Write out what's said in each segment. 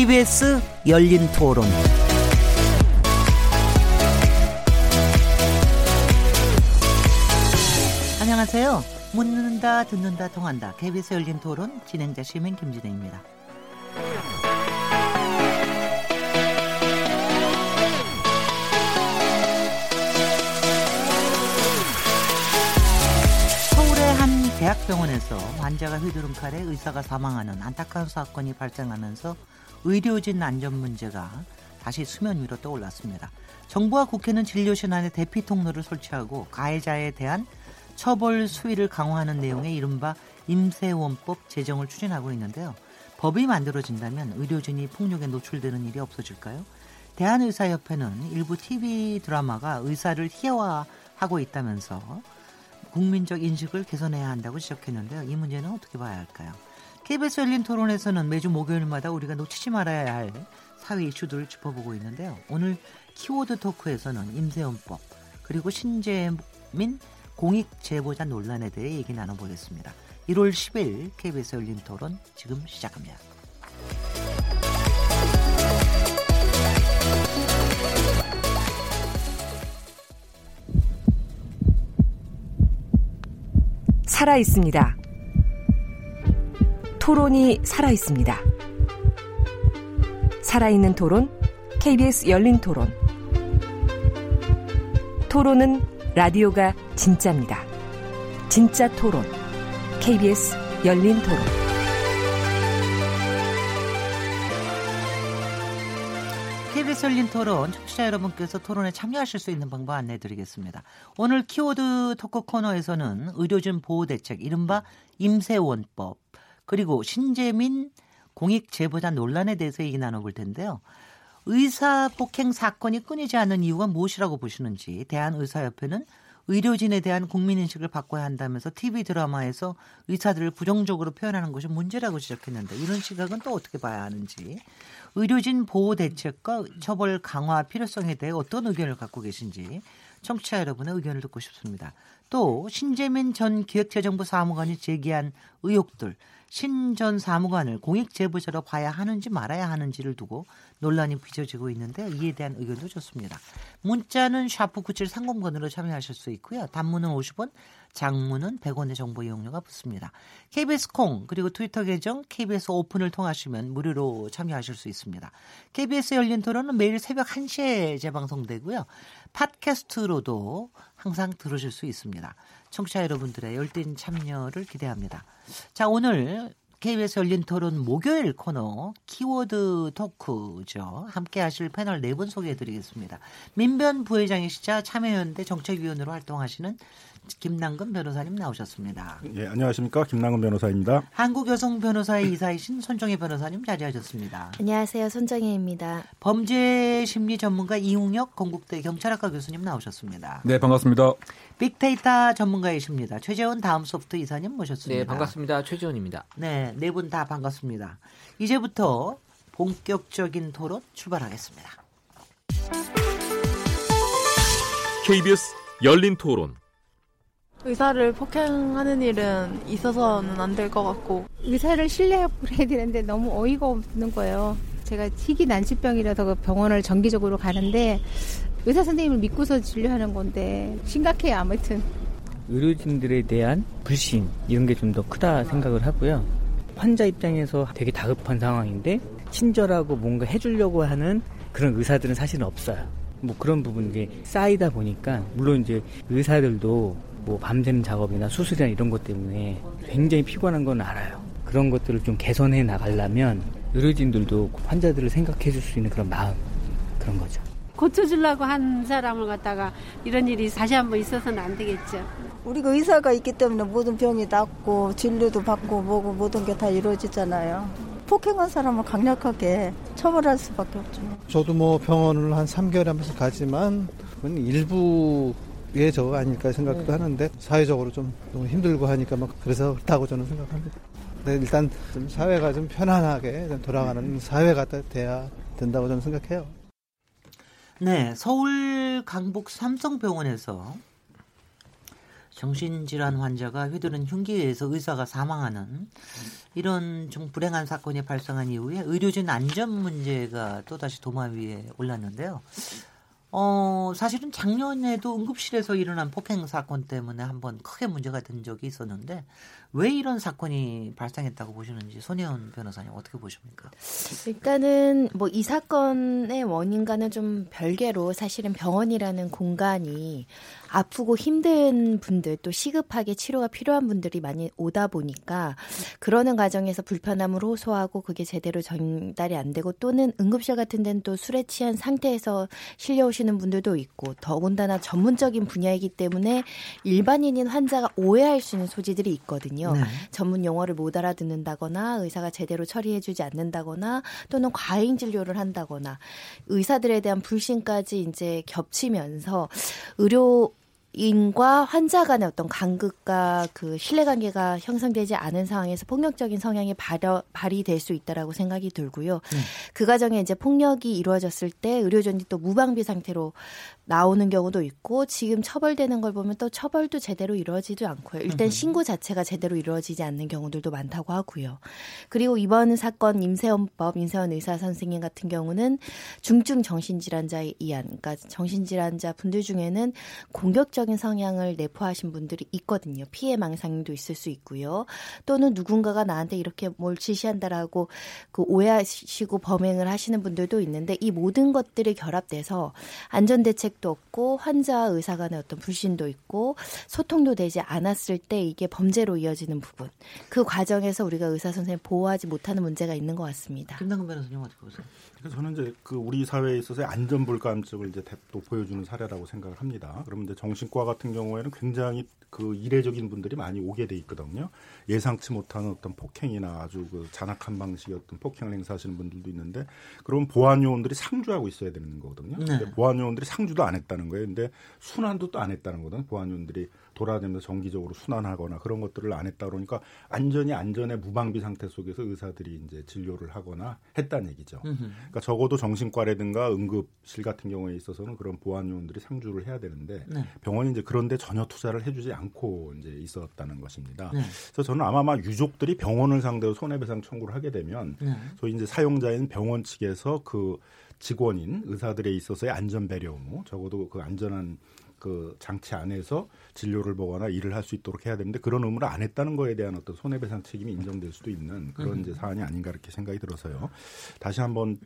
KBS 열린 토론. 안녕하세요. 묻는다, 듣는다, 통한다. KBS 열린 토론 진행자 시민 김진혜입니다. 대학병원에서 환자가 휘두른 칼에 의사가 사망하는 안타까운 사건이 발생하면서 의료진 안전 문제가 다시 수면 위로 떠올랐습니다. 정부와 국회는 진료실 안에 대피 통로를 설치하고 가해자에 대한 처벌 수위를 강화하는 내용의 이른바 임세원법 제정을 추진하고 있는데요. 법이 만들어진다면 의료진이 폭력에 노출되는 일이 없어질까요? 대한의사협회는 일부 TV 드라마가 의사를 희화화하고 있다면서 국민적 인식을 개선해야 한다고 지적했는데요. 이 문제는 어떻게 봐야 할까요? KBS 열린 토론에서는 매주 목요일마다 우리가 놓치지 말아야 할 사회 이슈들을 짚어보고 있는데요. 오늘 키워드 토크에서는 임세원법 그리고 신재민 공익 제보자 논란에 대해 얘기 나눠보겠습니다. 1월 10일 KBS 열린 토론 지금 시작합니다. 살아 있습니다. 토론이 살아 있습니다. 살아있는 토론, KBS 열린 토론. 토론은 라디오가 진짜입니다. 진짜 토론, KBS 열린 토론. KBS 열린 토론 청취자 여러분께서 토론에 참여하실 수 있는 방법 안내해 드리겠습니다. 오늘 키워드 토크 코너에서는 의료진 보호 대책 이른바 임세원법 그리고 신재민 공익 제보자 논란에 대해서 얘기 나눠볼 텐데요. 의사 폭행 사건이 끊이지 않는 이유가 무엇이라고 보시는지 대한의사협회는 의료진에 대한 국민인식을 바꿔야 한다면서 TV 드라마에서 의사들을 부정적으로 표현하는 것이 문제라고 지적했는데 이런 시각은 또 어떻게 봐야 하는지 의료진 보호 대책과 처벌 강화 필요성에 대해 어떤 의견을 갖고 계신지 청취자 여러분의 의견을 듣고 싶습니다. 또 신재민 전 기획재정부 사무관이 제기한 의혹들 신전 사무관을 공익 제보자로 봐야 하는지 말아야 하는지를 두고 논란이 빚어지고 있는데 이에 대한 의견도 좋습니다. 문자는 샤프 9730번으로 참여하실 수 있고요. 단문은 50원, 장문은 100원의 정보 이용료가 붙습니다. KBS 콩 그리고 트위터 계정 KBS 오픈을 통하시면 무료로 참여하실 수 있습니다. KBS 열린 토론은 매일 새벽 1시에 재방송되고요. 팟캐스트로도 항상 들으실 수 있습니다. 청취자 여러분들의 열띤 참여를 기대합니다. 자, 오늘 KBS 열린 토론 목요일 코너 키워드 토크죠. 함께 하실 패널 네 분 소개해 드리겠습니다. 민변 부회장이시자 참여연대 정책위원으로 활동하시는 김남근 변호사님 나오셨습니다. 예, 안녕하십니까. 김남근 변호사입니다. 한국여성 변호사의 이사이신 손정혜 변호사님 자리하셨습니다. 안녕하세요. 손정혜입니다. 범죄 심리 전문가 이웅혁 건국대 경찰학과 교수님 나오셨습니다. 네, 반갑습니다. 빅데이터 전문가이십니다. 최재원 다음 소프트 이사님 모셨습니다. 네, 반갑습니다. 최재원입니다. 네, 네 분 다 반갑습니다. 이제부터 본격적인 토론 출발하겠습니다. KBS 열린 토론. 의사를 폭행하는 일은 있어서는 안 될 것 같고 의사를 신뢰하고 그래야 되는데 너무 어이가 없는 거예요. 제가 희귀 난치병이라서 그 병원을 정기적으로 가는데 의사 선생님을 믿고서 진료하는 건데 심각해요 아무튼. 의료진들에 대한 불신 이런 게 좀 더 크다 생각을 하고요. 환자 입장에서 되게 다급한 상황인데 친절하고 뭔가 해주려고 하는 그런 의사들은 사실은 없어요. 뭐 그런 부분 이제 쌓이다 보니까 물론 이제 의사들도 뭐 밤새는 작업이나 수술이나 이런 것 때문에 굉장히 피곤한 건 알아요. 그런 것들을 좀 개선해 나가려면 의료진들도 환자들을 생각해 줄 수 있는 그런 마음 그런 거죠. 고쳐주려고 한 사람을 갖다가 이런 일이 다시 한번 있어서는 안 되겠죠. 우리가 의사가 있기 때문에 모든 병이 낫고 진료도 받고 뭐고 모든 게 다 이루어지잖아요. 폭행한 사람을 강력하게 처벌할 수밖에 없죠. 저도 뭐 병원을 한 3개월에 한 번씩 가지만 그건 일부 의 저거 아닐까 생각도 네. 하는데 사회적으로 좀 너무 힘들고 하니까 막 그래서 그렇다고 저는 생각합니다. 네, 일단 좀 사회가 좀 편안하게 좀 돌아가는 사회가 돼야 된다고 저는 생각해요. 네, 서울 강북 삼성병원에서 정신질환 환자가 휘두른 흉기에 의해서 의사가 사망하는 이런 좀 불행한 사건이 발생한 이후에 의료진 안전 문제가 또다시 도마 위에 올랐는데요. 어, 사실은 작년에도 응급실에서 일어난 폭행 사건 때문에 한번 크게 문제가 된 적이 있었는데 왜 이런 사건이 발생했다고 보시는지 손혜원 변호사님 어떻게 보십니까? 일단은 뭐 이 사건의 원인과는 좀 별개로 사실은 병원이라는 공간이 아프고 힘든 분들 또 시급하게 치료가 필요한 분들이 많이 오다 보니까 그러는 과정에서 불편함을 호소하고 그게 제대로 전달이 안 되고 또는 응급실 같은 데는 또 술에 취한 상태에서 실려 오시는 분들도 있고 더군다나 전문적인 분야이기 때문에 일반인인 환자가 오해할 수 있는 소지들이 있거든요. 네. 전문 용어를 못 알아듣는다거나 의사가 제대로 처리해주지 않는다거나 또는 과잉 진료를 한다거나 의사들에 대한 불신까지 이제 겹치면서 의료 인과 환자 간의 어떤 간극과 그 신뢰 관계가 형성되지 않은 상황에서 폭력적인 성향이 발여, 발휘될 수 있다라고 생각이 들고요. 네. 그 과정에 이제 폭력이 이루어졌을 때 의료진이 또 무방비 상태로 나오는 경우도 있고 지금 처벌되는 걸 보면 또 처벌도 제대로 이루어지지 않고요. 일단. 신고 자체가 제대로 이루어지지 않는 경우들도 많다고 하고요. 그리고 이번 사건 임세원법 임세원 의사 선생님 같은 경우는 중증 정신질환자에 의한 그러니까 정신질환자 분들 중에는 공격적인 성향을 내포하신 분들이 있거든요. 피해 망상도 있을 수 있고요. 또는 누군가가 나한테 이렇게 뭘 지시한다라고 그 오해하시고 범행을 하시는 분들도 있는데 이 모든 것들이 결합돼서 안전 대책 도 없고 환자 의사 간의 어떤 불신도 있고 소통도 되지 않았을 때 이게 범죄로 이어지는 부분. 그 과정에서 우리가 의사 선생님 보호하지 못하는 문제가 있는 것 같습니다. 김남근 변호사님 어떻게 보세요? 그래서 저는 이제 그 우리 사회에 있어서의 안전 불감증을 이제 대- 또 보여주는 사례라고 생각을 합니다. 그러면 이제 정신과 같은 경우에는 굉장히 그 이례적인 분들이 많이 오게 돼 있거든요. 예상치 못하는 어떤 폭행이나 아주 그 잔악한 방식의 어떤 폭행을 행사하시는 분들도 있는데 그런 보안 요원들이 상주하고 있어야 되는 거거든요. 네. 근데 보안 요원들이 상주도 안 했다는 거예요. 근데 순환도 또 안 했다는 거거든요. 보안 요원들이 돌아다니면서 정기적으로 순환하거나 그런 것들을 안 했다 그러니까 안전이 안전의 무방비 상태 속에서 의사들이 이제 진료를 하거나 했다는 얘기죠. 음흠. 그러니까 적어도 정신과라든가 응급실 같은 경우에 있어서는 그런 보안 요원들이 상주를 해야 되는데 네. 병원이 이제 그런데 전혀 투자를 해주지 않고 이제 있었다는 것입니다. 네. 그래서 저는 아마 아마 유족들이 병원을 상대로 손해배상 청구를 하게 되면 네. 소위 이제 사용자인 병원 측에서 그 직원인 의사들에 있어서의 안전 배려 의무, 적어도 그 안전한 그 장치 안에서 진료를 보거나 일을 할 수 있도록 해야 되는데 그런 의무를 안 했다는 거에 대한 어떤 손해배상 책임이 인정될 수도 있는 그런 음. 이제 사안이 아닌가 이렇게 생각이 들어서요. 다시 한번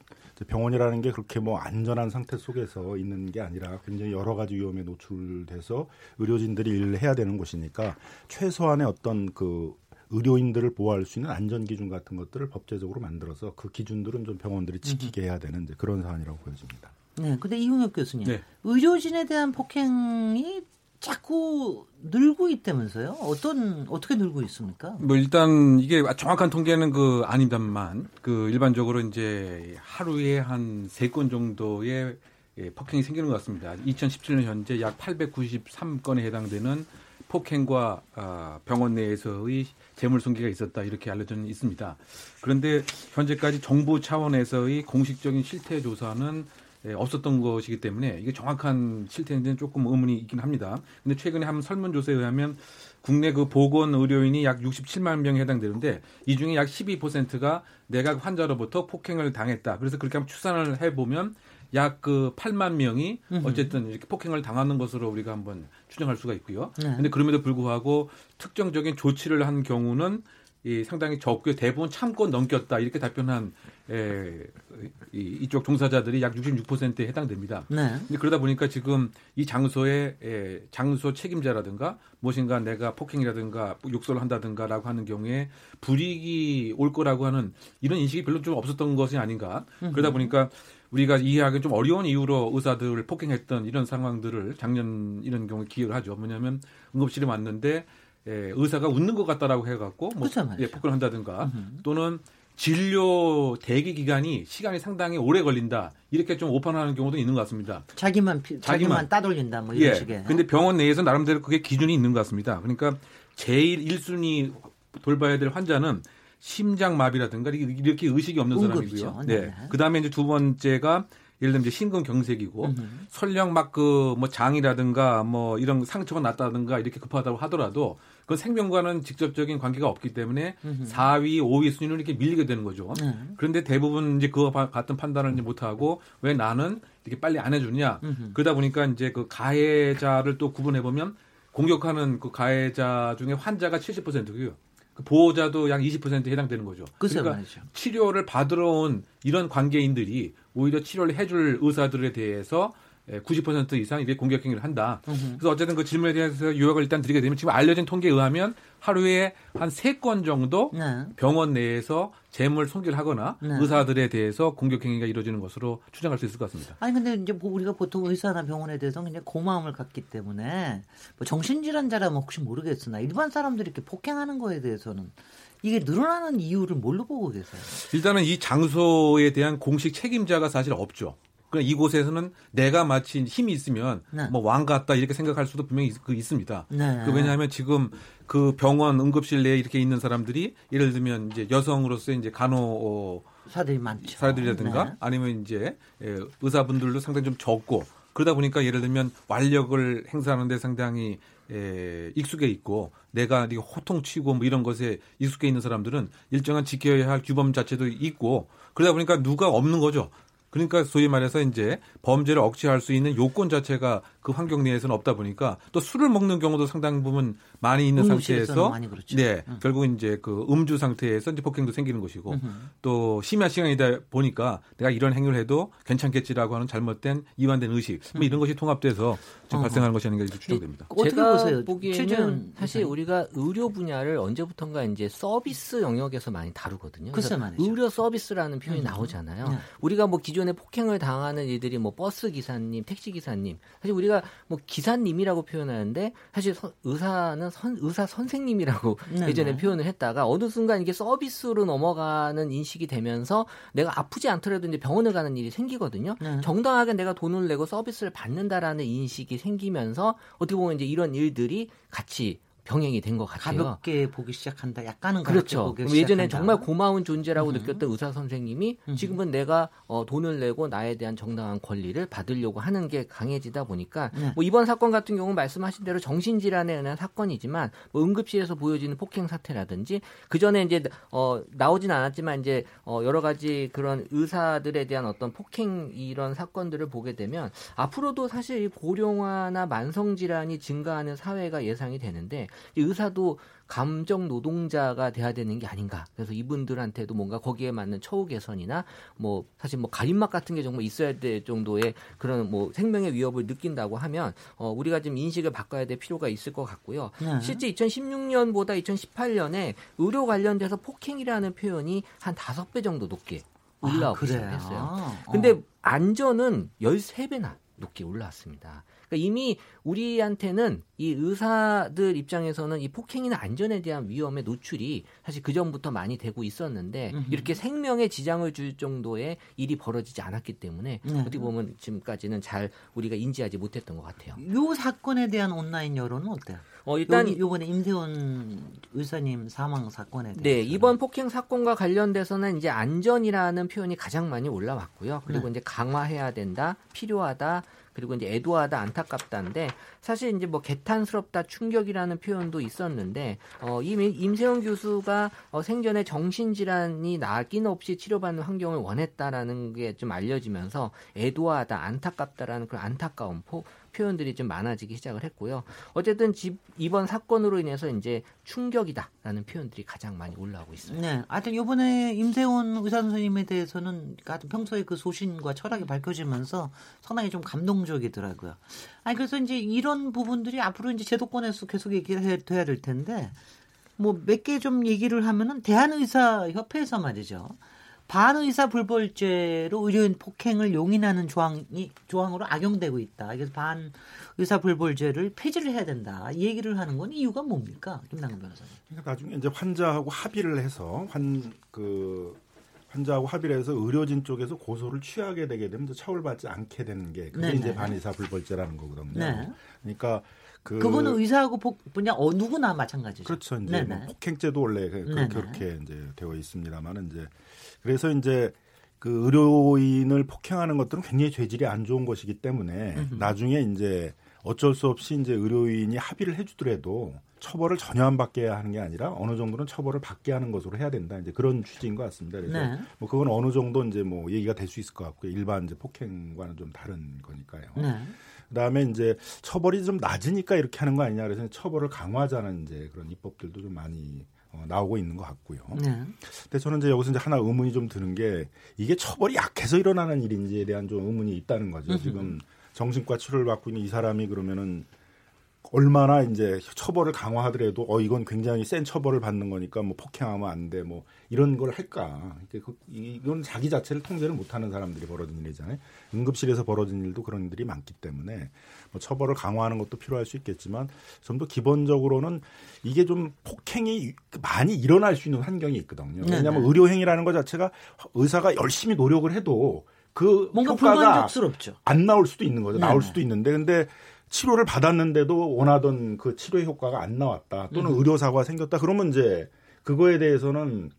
병원이라는 게 그렇게 뭐 안전한 상태 속에서 있는 게 아니라 굉장히 여러 가지 위험에 노출돼서 의료진들이 일을 해야 되는 곳이니까 최소한의 어떤 그 의료인들을 보호할 수 있는 안전 기준 같은 것들을 법제적으로 만들어서 그 기준들은 좀 병원들이 지키게 해야 되는 그런 사안이라고 보여집니다. 네, 근데 이용혁 교수님, 네. 의료진에 대한 폭행이 자꾸 늘고 있다면서요? 어떤 어떻게 늘고 있습니까? 뭐 일단 이게 정확한 통계는 그 아니다만 그 일반적으로 이제 하루에 한 세 건 정도의 예, 폭행이 생기는 것 같습니다. 2017년 현재 약 893건에 해당되는 폭행과 아, 병원 내에서의 재물 손괴가 있었다 이렇게 알려져 있습니다. 그런데 현재까지 정부 차원에서의 공식적인 실태 조사는 예, 없었던 것이기 때문에 이게 정확한 실태인지는 조금 의문이 있긴 합니다. 근데 최근에 한 설문조사에 의하면 국내 그 보건 의료인이 약 67만 명에 해당되는데 이 중에 약 12%가 내각 환자로부터 폭행을 당했다. 그래서 그렇게 한번 추산을 해보면 약그 8만 명이 어쨌든 이렇게 폭행을 당하는 것으로 우리가 한번 추정할 수가 있고요. 네. 근데 그럼에도 불구하고 특정적인 조치를 한 경우는 이 상당히 적고 대부분 참고 넘겼다 이렇게 답변한 에, 이, 이쪽 종사자들이 약 66%에 해당됩니다. 네. 근데 그러다 보니까 지금 이 장소의 에, 장소 책임자라든가 무엇인가 내가 폭행이라든가 욕설을 한다든가라고 하는 경우에 불이익이 올 거라고 하는 이런 인식이 별로 좀 없었던 것이 아닌가. 그러다 보니까 우리가 이해하기 좀 어려운 이유로 의사들을 폭행했던 이런 상황들을 작년 이런 경우에 기억을 하죠. 뭐냐면 응급실에 왔는데 에, 의사가 웃는 것 같다라고 해갖고 뭐. 예, 폭행을 한다든가 음흠. 또는 진료 대기 기간이 시간이 상당히 오래 걸린다 이렇게 좀 오판하는 경우도 있는 것 같습니다. 자기만 피- 자기만, 자기만. 따돌린다 뭐 이런 예. 식의. 근데 병원 내에서 나름대로 그게 기준이 있는 것 같습니다. 그러니까 제일 1순위 돌봐야 될 환자는 심장마비라든가 이렇게 의식이 없는. 사람이고요. 네, 네. 네. 그다음에 이제 두 번째가 예를 들면 이제 심근경색이고 음. 설령 막 그 뭐 장이라든가 뭐 이런 상처가 났다든가 이렇게 급하다고 하더라도 그 생명과는 직접적인 관계가 없기 때문에 음흠. 4위, 5위 순위로 이렇게 밀리게 되는 거죠. 네. 그런데 대부분 이제 그와 바- 같은 판단을 이제 못 하고 왜 나는 이렇게 빨리 안 해주냐. 그러다 보니까 이제 그 가해자를 또 구분해 보면 공격하는 그 가해자 중에 환자가 70%고요. 그 보호자도 약 20%에 해당되는 거죠. 그러니까 말이죠. 치료를 받으러 온 이런 관계인들이 오히려 치료를 해줄 의사들에 대해서 90% 이상 이게 공격 행위를 한다. 그래서 어쨌든 그 질문에 대해서 요약을 일단 드리게 되면 지금 알려진 통계에 의하면 하루에 한 세 건 정도 네. 병원 내에서 재물 손괴를 하거나 네. 의사들에 대해서 공격 행위가 이루어지는 것으로 추정할 수 있을 것 같습니다. 아니 근데 이제 뭐 우리가 보통 의사나 병원에 대해서 굉장히 고마움을 갖기 때문에 뭐 정신질환자라면 혹시 모르겠으나 일반 사람들이 이렇게 폭행하는 거에 대해서는 이게 늘어나는 이유를 뭘로 보고 계세요? 일단은 이 장소에 대한 공식 책임자가 사실 없죠. 그러니까 이곳에서는 내가 마치 힘이 있으면 네. 뭐왕 같다 이렇게 생각할 수도 분명히 있, 그 있습니다. 네. 그 왜냐하면 지금 그 병원 응급실 내에 이렇게 있는 사람들이 예를 들면 이제 여성으로서 이제 간호 어, 사들이 많죠. 사람들이라든가 네. 아니면 이제 예, 의사분들도 상당히 좀 적고 그러다 보니까 예를 들면 완력을 행사하는데 상당히 에, 익숙해 있고 내가 이게 호통치고 뭐 이런 것에 익숙해 있는 사람들은 일정한 지켜야 할 규범 자체도 있고 그러다 보니까 누가 없는 거죠. 그러니까 소위 말해서 이제 범죄를 억제할 수 있는 요건 자체가 그 환경 내에서는 없다 보니까 또 술을 먹는 경우도 상당 부분 많이 있는 상태에서 많이 그렇죠. 네 음. 결국 이제 그 음주 상태에서 이제 폭행도 생기는 것이고 음흠. 또 심야 시간이다 보니까 내가 이런 행위를 해도 괜찮겠지라고 하는 잘못된 이완된 의식 뭐 이런 것이 통합돼서 지금 어허. 발생하는 것이 아닌가 이렇게 추정됩니다. 어떻게 제가 보세요? 보기에는 사실. 우리가 의료 분야를 언제부턴가 이제 서비스 영역에서 많이 다루거든요. 글쎄 그래서. 의료 서비스라는 표현이 음. 나오잖아요. 네. 우리가 뭐 기존에 폭행을 당하는 이들이 뭐 버스 기사님, 택시 기사님, 사실 우리가 뭐 기사님이라고 표현하는데 사실 선- 의사는 선- 의사 선생님이라고 네, 예전에 네. 표현을 했다가 어느 순간 이게 서비스로 넘어가는 인식이 되면서 내가 아프지 않더라도 이제 병원을 가는 일이 생기거든요. 네. 정당하게 내가 돈을 내고 서비스를 받는다라는 인식이 생기면서 어떻게 보면 이제 이런 일들이 같이 병행이 된 것 같아요. 가볍게 보기 시작한다. 약간은 그렇죠. 예전에. 정말 고마운 존재라고 음흠. 느꼈던 의사 선생님이 음흠. 지금은 내가 어, 돈을 내고 나에 대한 정당한 권리를 받으려고 하는 게 강해지다 보니까 네. 뭐 이번 사건 같은 경우는 말씀하신 대로 정신질환에 의한 사건이지만 뭐 응급실에서 보여지는 폭행 사태라든지 그 전에 이제 어, 나오진 않았지만 이제 어, 여러 가지 그런 의사들에 대한 어떤 폭행 이런 사건들을 보게 되면 앞으로도 사실 이 고령화나 만성 질환이 증가하는 사회가 예상이 되는데 이 의사도 감정 노동자가 돼야 되는 게 아닌가. 그래서 이분들한테도 뭔가 거기에 맞는 처우 개선이나 뭐 사실 뭐 가림막 같은 게 정말 있어야 될 정도의 그런 뭐 생명의 위협을 느낀다고 하면 어 우리가 좀 인식을 바꿔야 될 필요가 있을 것 같고요. 네. 실제 2016년보다 2018년에 의료 관련돼서 폭행이라는 표현이 한 다섯 배 정도 높게 아, 올라오기 그래요? 시작했어요. 어. 근데 안전은 13배나 높게 올라왔습니다. 그러니까 이미 우리한테는 이 의사들 입장에서는 이 폭행이나 안전에 대한 위험의 노출이 사실 그 전부터 많이 되고 있었는데 음흠. 이렇게 생명에 지장을 줄 정도의 일이 벌어지지 않았기 때문에 네. 어떻게 보면 지금까지는 잘 우리가 인지하지 못했던 것 같아요. 요 사건에 대한 온라인 여론은 어때요? 어, 일단 여기 요번에 임세원 의사님 사망 사건에 대해서 네, 이번 폭행 사건과 관련돼서는 이제 안전이라는 표현이 가장 많이 올라왔고요. 그리고 네. 이제 강화해야 된다, 필요하다, 그리고 이제 애도하다, 안타깝다인데 사실 이제 뭐 개탄스럽다, 충격이라는 표현도 있었는데 어, 이미 임세원 교수가 어, 생전에 정신질환이 낙인 없이 치료받는 환경을 원했다라는 게 좀 알려지면서 애도하다, 안타깝다라는 그런 안타까운 포, 표현들이 좀 많아지기 시작을 했고요. 어쨌든 집, 이번 사건으로 인해서 이제 충격이다라는 표현들이 가장 많이 올라오고 있어요. 네, 하여튼 요번에 임세원 의사 선생님에 대해서는 하여튼 평소에 그 소신과 철학이 밝혀지면서 상당히 좀 감동적이더라고요. 아니 그래서 이제 이런 부분들이 앞으로 이제 제도권에서 계속 얘기를 해, 돼야 될 텐데 뭐 몇 개 좀 얘기를 하면은 대한의사 협회에서 말이죠. 반의사 불벌죄로 의료인 폭행을 용인하는 조항이 조항으로 악용되고 있다. 그래서 반의사 불벌죄를 폐지를 해야 된다. 이 얘기를 하는 건 이유가 뭡니까, 김남근 변호사님? 그러니까 나중에 이제 환자하고 합의를 해서 환 그 환자하고 합의를 해서 의료진 쪽에서 고소를 취하게 되게 되면 이제 처벌받지 않게 되는 게 그게 네네. 이제 반의사 불벌죄라는 거거든요. 네. 그러니까 그 그거는 의사하고 복, 그냥 어 누구나 마찬가지죠. 그렇죠. 이제 네네. 뭐 폭행죄도 원래 그. 렇게 이제 되어 있습니다만은 이제 그래서 이제 그 의료인을 폭행하는 것들은 굉장히 죄질이 안 좋은 것이기 때문에 음흠. 나중에 이제 어쩔 수 없이 이제 의료인이 합의를 해주더라도 처벌을 전혀 안 받게 하는 게 아니라 어느 정도는 처벌을 받게 하는 것으로 해야 된다. 이제 그런 취지인 것 같습니다. 그래서 네. 뭐 그건 어느 정도 이제 뭐 얘기가 될 수 있을 것 같고요. 일반 이제 폭행과는 좀 다른 거니까요. 네. 그다음에 이제 처벌이 좀 낮으니까 이렇게 하는 거 아니냐 그래서 처벌을 강화하자는 이제 그런 입법들도 좀 많이 어, 나오고 있는 것 같고요. 네. 근데 저는 이제 여기서 이제 하나 의문이 좀 드는 게 이게 처벌이 약해서 일어나는 일인지에 대한 좀 의문이 있다는 거죠. 음흠. 지금 정신과 치료를 받고 있는 이 사람이 그러면은 얼마나 이제 처벌을 강화하더라도 어 이건 굉장히 센 처벌을 받는 거니까 뭐 폭행하면 안 돼 뭐 이런 걸 할까 이게 그- 이건 자기 자체를 통제를 못하는 사람들이 벌어진 일이잖아요 응급실에서 벌어진 일도 그런 일들이 많기 때문에 뭐 처벌을 강화하는 것도 필요할 수 있겠지만 좀 더 기본적으로는 이게 좀 폭행이 많이 일어날 수 있는 환경이 있거든요 네네. 왜냐하면 의료행위라는 것 자체가 의사가 열심히 노력을 해도 그 뭔가 효과가 불만족스럽죠. 안 나올 수도 있는 거죠. 나올 네네. 수도 있는데 근데 치료를 받았는데도 원하던 그 치료 효과가 안 나왔다. 또는 음. 의료 사고가 생겼다. 그러면 이제 그거에 대해서는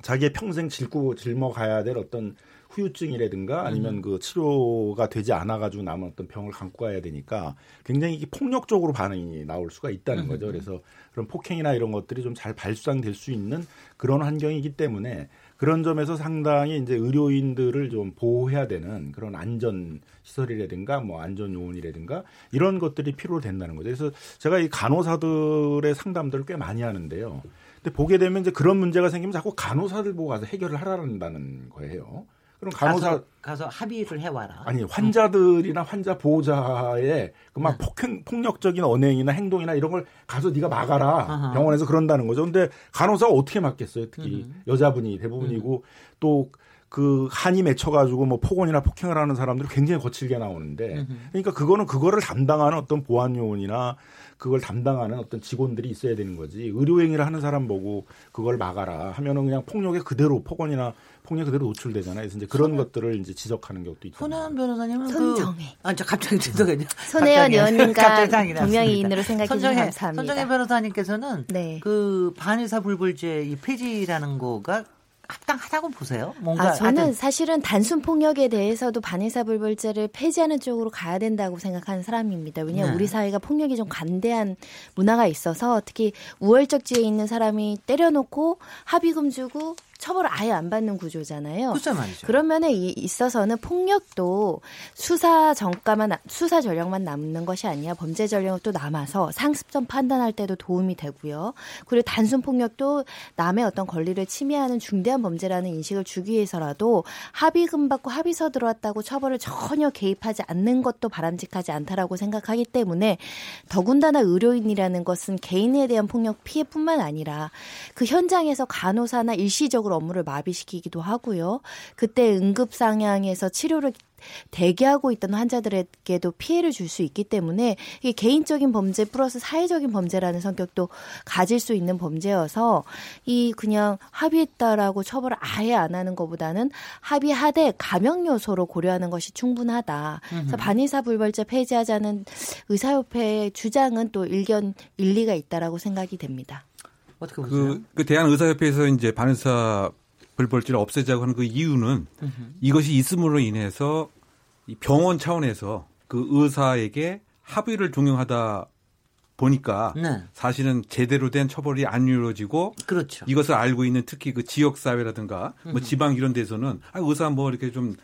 자기의 평생 짊고 짊어가야 될 어떤 후유증이라든가 아니면 음. 그 치료가 되지 않아 가지고 남은 어떤 병을 감고 가야 되니까 굉장히 이게 폭력적으로 반응이 나올 수가 있다는 음. 거죠. 그래서 그런 폭행이나 이런 것들이 좀 잘 발상될 수 있는 그런 환경이기 때문에 그런 점에서 상당히 이제 의료인들을 좀 보호해야 되는 그런 안전 시설이라든가 뭐 안전 요원이라든가 이런 것들이 필요된다는 거죠. 그래서 제가 이 간호사들의 상담들을 꽤 많이 하는데요. 근데 보게 되면 이제 그런 문제가 생기면 자꾸 간호사들 보고 가서 해결을 하라는다는 거예요. 그럼 간호사 가서, 가서 합의를 해와라. 아니 환자들이나 환자 보호자의 그막 폭행 폭력적인 언행이나 행동이나 이런 걸 가서 네가 막아라 아하. 병원에서 그런다는 거죠. 근데 간호사가 어떻게 막겠어요? 특히 음. 여자분이 대부분이고 또그 한이 맺혀가지고 뭐 폭언이나 폭행을 하는 사람들이 굉장히 거칠게 나오는데. 그러니까 그거는 그거를 담당하는 어떤 보안 요원이나 그걸 담당하는 어떤 직원들이 있어야 되는 거지 의료행위를 하는 사람 보고 그걸 막아라 하면은 그냥 폭력에 그대로 폭언이나 폭력 그대로 노출되잖아요. 그래서 이제 그런 것들을 이제 지적하는 것도 있다. 손혜원 변호사님은 손정혜. 그, 아, 저 갑자기 죄송해요. 손혜원 의원님과. 동명이인으로 생각해 주셔서 감사합니다. 손정혜 변호사님께서는 네. 그 반의사 불불죄 이 폐지라는 거가 합당하다고 보세요? 뭔가 아, 저는 사실은 단순 폭력에 대해서도 반의사불벌죄를 폐지하는 쪽으로 가야 된다고 생각하는 사람입니다. 왜냐하면 네. 우리 사회가 폭력이 좀 관대한 문화가 있어서 특히 우월적 지에 있는 사람이 때려놓고 합의금 주고 처벌을 아예 안 받는 구조잖아요. 말이죠. 그런 면에 이- 있어서는 폭력도 수사 전과만 나- 수사 전력만 남는 것이 아니라 범죄 전력도 남아서 상습점 판단할 때도 도움이 되고요. 그리고 단순 폭력도 남의 어떤 권리를 침해하는 중대한 범죄라는 인식을 주기 위해서라도 합의금 받고 합의서 들어왔다고 처벌을 전혀 개입하지 않는 것도 바람직하지 않다라고 생각하기 때문에 더군다나 의료인이라는 것은 개인에 대한 폭력 피해뿐만 아니라 그 현장에서 간호사나 일시적 으로 업무를 마비시키기도 하고요. 그때 응급 상황에서 치료를 대기하고 있던 환자들에게도 피해를 줄 수 있기 때문에 이게 개인적인 범죄 플러스 사회적인 범죄라는 성격도 가질 수 있는 범죄여서 이 그냥 합의했다라고 처벌을 아예 안 하는 것보다는 합의하되 감형 요소로 고려하는 것이 충분하다. 그래서 반의사 불벌죄 폐지하자는 의사협회의 주장은 또 일견 일리가 있다라고 생각이 됩니다. 어떻게 보세요? 그, 그 대한의사협회에서 이제 반의사 불벌죄를 없애자고 하는 그 이유는 이것이 있음으로 인해서 이 병원 차원에서 그 의사에게 합의를 종용하다 보니까 네. 사실은 제대로 된 처벌이 안 이루어지고 그렇죠. 이것을 알고 있는 특히 그 지역 사회라든가 뭐 음. 지방 이런 데서는 아 의사 뭐 이렇게 좀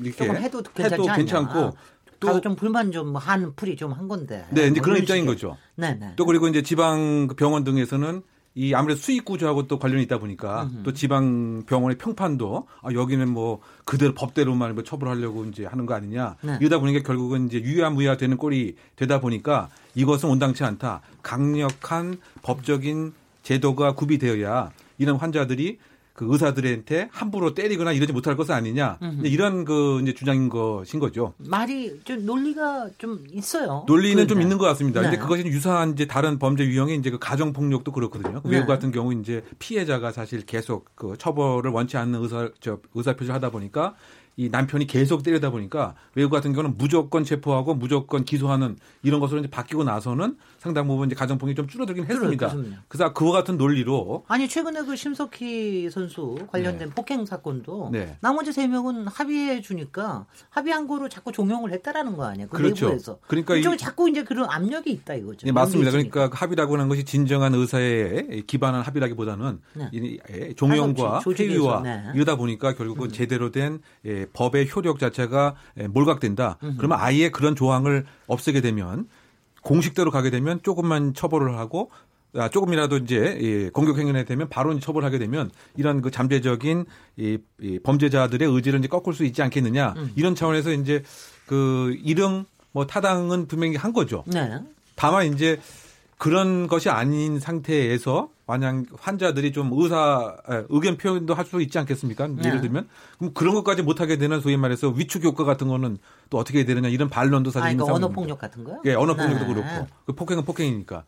이렇게 해도 않냐. 괜찮고 가서 좀 불만 좀 한 풀이 좀 한 건데. 네, 이제 뭐 그런 이런 입장인. 거죠. 네 네. 또 그리고 이제 지방 그 병원 등에서는 이 아무래도 수익 구조하고 또 관련이 있다 보니까 음흠. 또 지방 병원의 평판도 아 여기는 뭐 그대로 법대로만 뭐 처벌하려고 이제 하는 거 아니냐 네. 이러다 보니까 결국은 이제 유야무야 되는 꼴이 되다 보니까 이것은 온당치 않다 강력한 법적인 제도가 구비되어야 이런 환자들이 그 의사들한테 함부로 때리거나 이러지 못할 것은 아니냐 이런 그 이제 주장인 것인 거죠. 말이 좀 논리가 좀 있어요. 논리는 좀 그런데. 있는 것 같습니다. 네. 근데 그것이 유사한 이제 다른 범죄 유형이 이제 그 가정 폭력도 그렇거든요. 그 네. 외국 같은 경우 이제 피해자가 사실 계속 그 처벌을 원치 않는 의사 저 의사 표시를 하다 보니까 이 남편이 계속 때리다 보니까 외국 같은 경우는 무조건 체포하고 무조건 기소하는 이런 것으로 이제 바뀌고 나서는 상당 부분 이제 가정폭력이 좀 줄어들긴 했습니다. 그렇군요. 그래서 그와 같은 논리로 아니 최근에 그 심석희 선수 관련된 폭행 사건도 네. 나머지 세 명은 합의해 주니까 합의한 거로 자꾸 종용을 했다라는 거 아니에요? 그 그렇죠. 내부에서. 그러니까 이쪽에 이- 자꾸 이제 그런 압력이 있다 이거죠. 네, 맞습니다. 그러니까 합의라고 하는 것이 진정한 의사에 기반한 합의라기보다는 네. 이- 예, 종용과 회의와 네. 이러다 보니까 결국은 제대로 된 예, 법의 효력 자체가 예, 몰각된다. 그러면 아예 그런 조항을 없애게 되면 공식대로 가게 되면 조금만 처벌을 하고 아, 조금이라도 이제 예, 공격 행위에 되면 바로 이제 처벌하게 되면 이런 그 잠재적인 이, 이 범죄자들의 의지를 이제 꺾을 수 있지 않겠느냐 이런 차원에서 이제 그 일응 뭐 타당은 분명히 한 거죠. 네. 다만 이제 그런 것이 아닌 상태에서 만약 환자들이 좀 의사 에, 의견 표현도 할 수 있지 않겠습니까? 네. 예를 들면 그럼 그런 것까지 못 하게 되는 소위 말해서 위축 효과 같은 거는 또 어떻게 해야 되느냐 이런 반론도 사실 아, 있는 그러니까 언어. 폭력 같은 거요? 예, 언어 폭력도 네. 그렇고 그 폭행은 폭행이니까.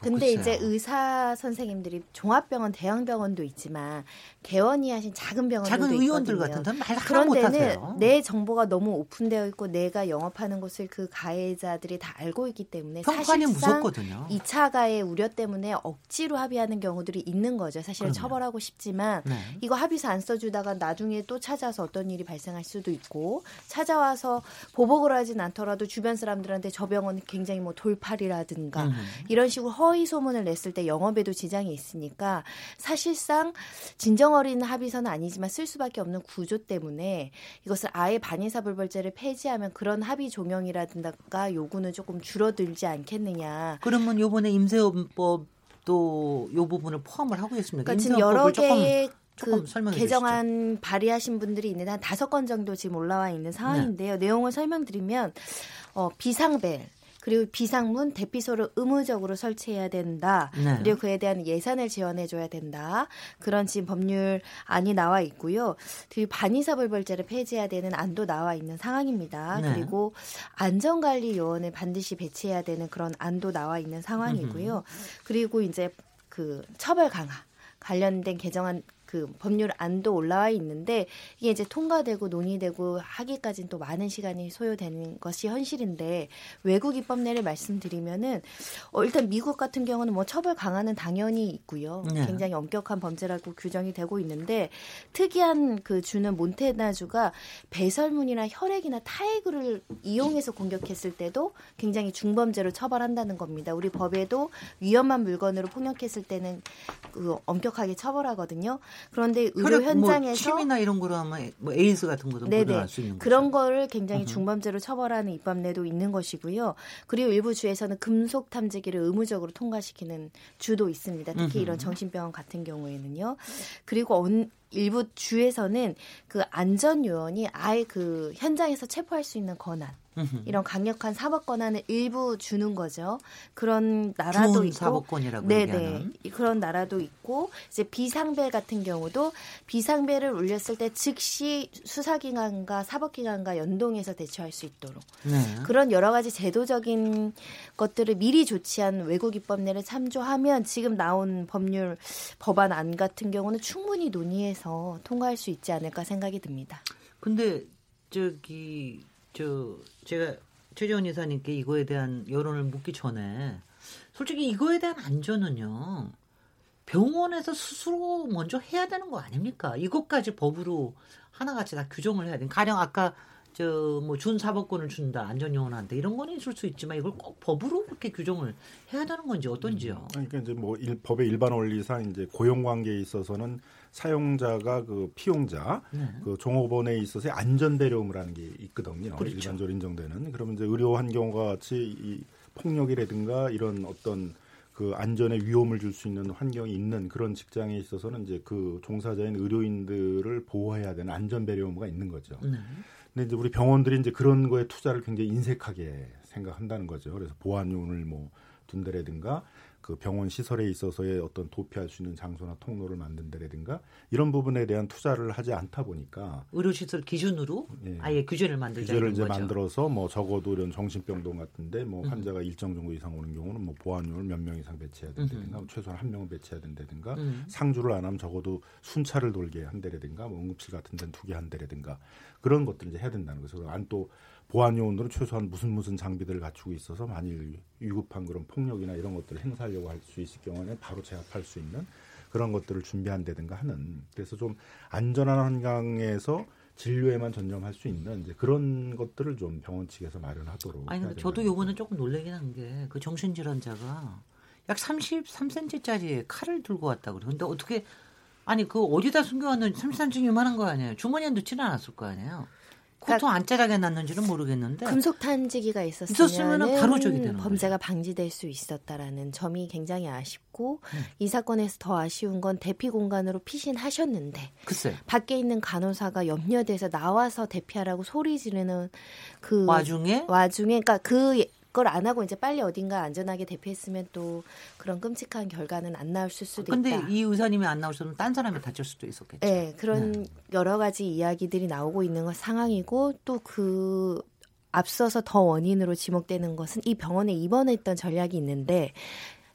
근데 글쎄요. 이제 의사 선생님들이 종합병원, 대형 병원도 있지만 개원이 하신 작은 병원들도 작은 의원들 있거든요. 같은 데는 말 하나 그런 못 데는. 내 정보가 너무 오픈되어 있고 내가 영업하는 것을 그 가해자들이 다 알고 있기 때문에 평판이 사실상 무섭거든요. 2차 가해 우려 때문에 억지로 합의하는 경우들이 있는 거죠. 사실. 처벌하고 싶지만 네. 이거 합의서 안 써주다가 나중에 또 찾아서 어떤 일이 발생할 수도 있고 찾아와서 보복을 하진 않더라도 주변 사람들한테 저 병원은 굉장히 뭐 돌팔이라든가 음. 이런 식으로 허위 소문을 냈을 때 영업에도 지장이 있으니까 사실상 진정 어린 합의서는 아니지만 쓸 수밖에 없는 구조 때문에 이것을 아예 반의사 불벌죄를 폐지하면 그런 합의 종용이라든가 요구는 조금 줄어들지 않겠느냐. 그러면 요번에 임세원법도 요 부분을 포함을 하고 있습니다. 그러니까 지금 여러 개의 그 개정안 발의하신 분들이 있는데 한 다섯 건 정도 지금 올라와 있는 상황인데요. 네. 내용을 설명드리면 어, 비상벨 그리고 비상문 대피소를 의무적으로 설치해야 된다. 네. 그리고 그에 대한 예산을 지원해 줘야 된다. 그런 지금 법률안이 나와 있고요. 그리고 반의사불벌죄를 폐지해야 되는 안도 나와 있는 상황입니다. 네. 그리고 안전관리 요원을 반드시 배치해야 되는 그런 안도 나와 있는 상황이고요. 그리고 이제 그 처벌 강화 관련된 개정안 그 법률 안도 올라와 있는데 이게 이제 통과되고 논의되고 하기까지는 또 많은 시간이 소요되는 것이 현실인데 외국 입법례를 말씀드리면은 어 일단 미국 같은 경우는 뭐 처벌 강화는 당연히 있고요. 네. 굉장히 엄격한 범죄라고 규정이 되고 있는데 특이한 그 주는 몬테나주가 배설문이나 혈액이나 타액을 이용해서 공격했을 때도 굉장히 중범죄로 처벌한다는 겁니다. 우리 법에도 위험한 물건으로 폭력했을 때는 그 엄격하게 처벌하거든요. 그런데 의료 혈액, 현장에서 뭐 침이나 이런 거로 하면 뭐 에이즈 같은 것도 네네. 묻어날 수 있는 거죠. 그런 거를 굉장히. 중범죄로 처벌하는 입법례도 있는 것이고요. 그리고 일부 주에서는 금속 탐지기를 의무적으로 통과시키는 주도 있습니다. 특히. 이런 정신병원 같은 경우에는요. 그리고 언- 일부 주에서는 그 안전 요원이 아예 그 현장에서 체포할 수 있는 권한. 이런 강력한 사법 권한을 일부 주는 거죠. 그런 나라도 있고, 사법권이라고 네네 얘기하는. 이- 그런 나라도 있고 이제 비상벨 같은 경우도 비상벨을 울렸을 때 즉시 수사기관과 사법기관과 연동해서 대처할 수 있도록 네. 그런 여러 가지 제도적인 것들을 미리 조치한 외국 입법례를 참조하면 지금 나온 법률 법안 안 같은 경우는 충분히 논의해서 통과할 수 있지 않을까 생각이 듭니다. 근데 저기 저 제가 최재원 이사님께 이거에 대한 여론을 묻기 전에 솔직히 이거에 대한 안전은요 병원에서 스스로 먼저 해야 되는 거 아닙니까? 이것까지 법으로 하나같이 다 규정을 해야 돼. 가령 아까 저 뭐 준 사법권을 준다 안전요원한테 이런 거는 있을 수 있지만 이걸 꼭 법으로 그렇게 규정을 해야 되는 건지 어떤지요? 그러니까 이제 뭐 일, 법의 일반 원리상 이제 고용 관계에 있어서는 사용자가 그 피용자 네. 그 종업원에 있어서의 안전 배려음이라는 게 있거든요. 그렇죠. 일반적으로 인정되는. 그러면 이제 의료 환경과 같이 이 폭력이라든가 이런 어떤 그 안전에 위험을 줄 수 있는 환경이 있는 그런 직장에 있어서는 이제 그 종사자인 의료인들을 보호해야 되는 안전 배려 의무가 있는 거죠. 네. 근데 이제 우리 병원들이 이제 그런 거에 투자를 굉장히 인색하게 생각한다는 거죠. 그래서 보안용을 뭐 둔다라든가 그 병원 시설에 있어서의 어떤 도피할 수 있는 장소나 통로를 만든다라든가 이런 부분에 대한 투자를 하지 않다 보니까 의료시설 기준으로 예. 아예 규제를 만들자 규제를 이제 거죠. 만들어서 뭐 적어도 이런 정신병동 같은데 뭐 음. 환자가 일정 정도 이상 오는 경우는 뭐 보안용을 몇명 이상 배치해야 된다든가 음. 최소한 한 명은 배치해야 된다든가 음. 상주를 안 하면 적어도 순찰을 돌게 한다라든가 뭐 응급실 같은 데는 두개 한다라든가 그런 것들 이제 해야 된다는 거죠. 안또 보안 요원들은 최소한 무슨 무슨 장비들을 갖추고 있어서 만일 위급한 그런 폭력이나 이런 것들을 행사하려고 할 수 있을 경우에는 바로 제압할 수 있는 그런 것들을 준비한다든가 하는 그래서 좀 안전한 환경에서 진료에만 전념할 수 있는 이제 그런 것들을 좀 병원 측에서 마련하도록. 아니 근데 저도 요번에 조금 놀라긴 한 게 그 정신질환자가 약 33cm짜리 칼을 들고 왔다 그래. 근데 어떻게 아니 그 어디다 숨겨왔는지 33cm 이만한 거 아니에요. 주머니에 넣지는 않았을 거 아니에요. 코통 안짜하게 놨는지는 모르겠는데 금속 탄지기가 있었으면 바로 저기 되는 범죄가 방지될 수 있었다라는 점이 굉장히 아쉽고 음. 이 사건에서 더 아쉬운 건 대피 공간으로 피신하셨는데 글쎄. 밖에 있는 간호사가 염려돼서 나와서 대피하라고 소리 지르는 그 와중에? 와중에 그러니까 그 그걸 안 하고 이제 빨리 어딘가 안전하게 대피했으면 또 그런 끔찍한 결과는 안 나왔을 수도 근데 있다. 이 의사님이 안 나오셨으면 딴 사람이 다칠 수도 있었겠죠. 네, 그런 여러 가지 이야기들이 나오고 있는 것 상황이고 또그 앞서서 더 원인으로 지목되는 것은 이 병원에 입원했던 전략이 있는데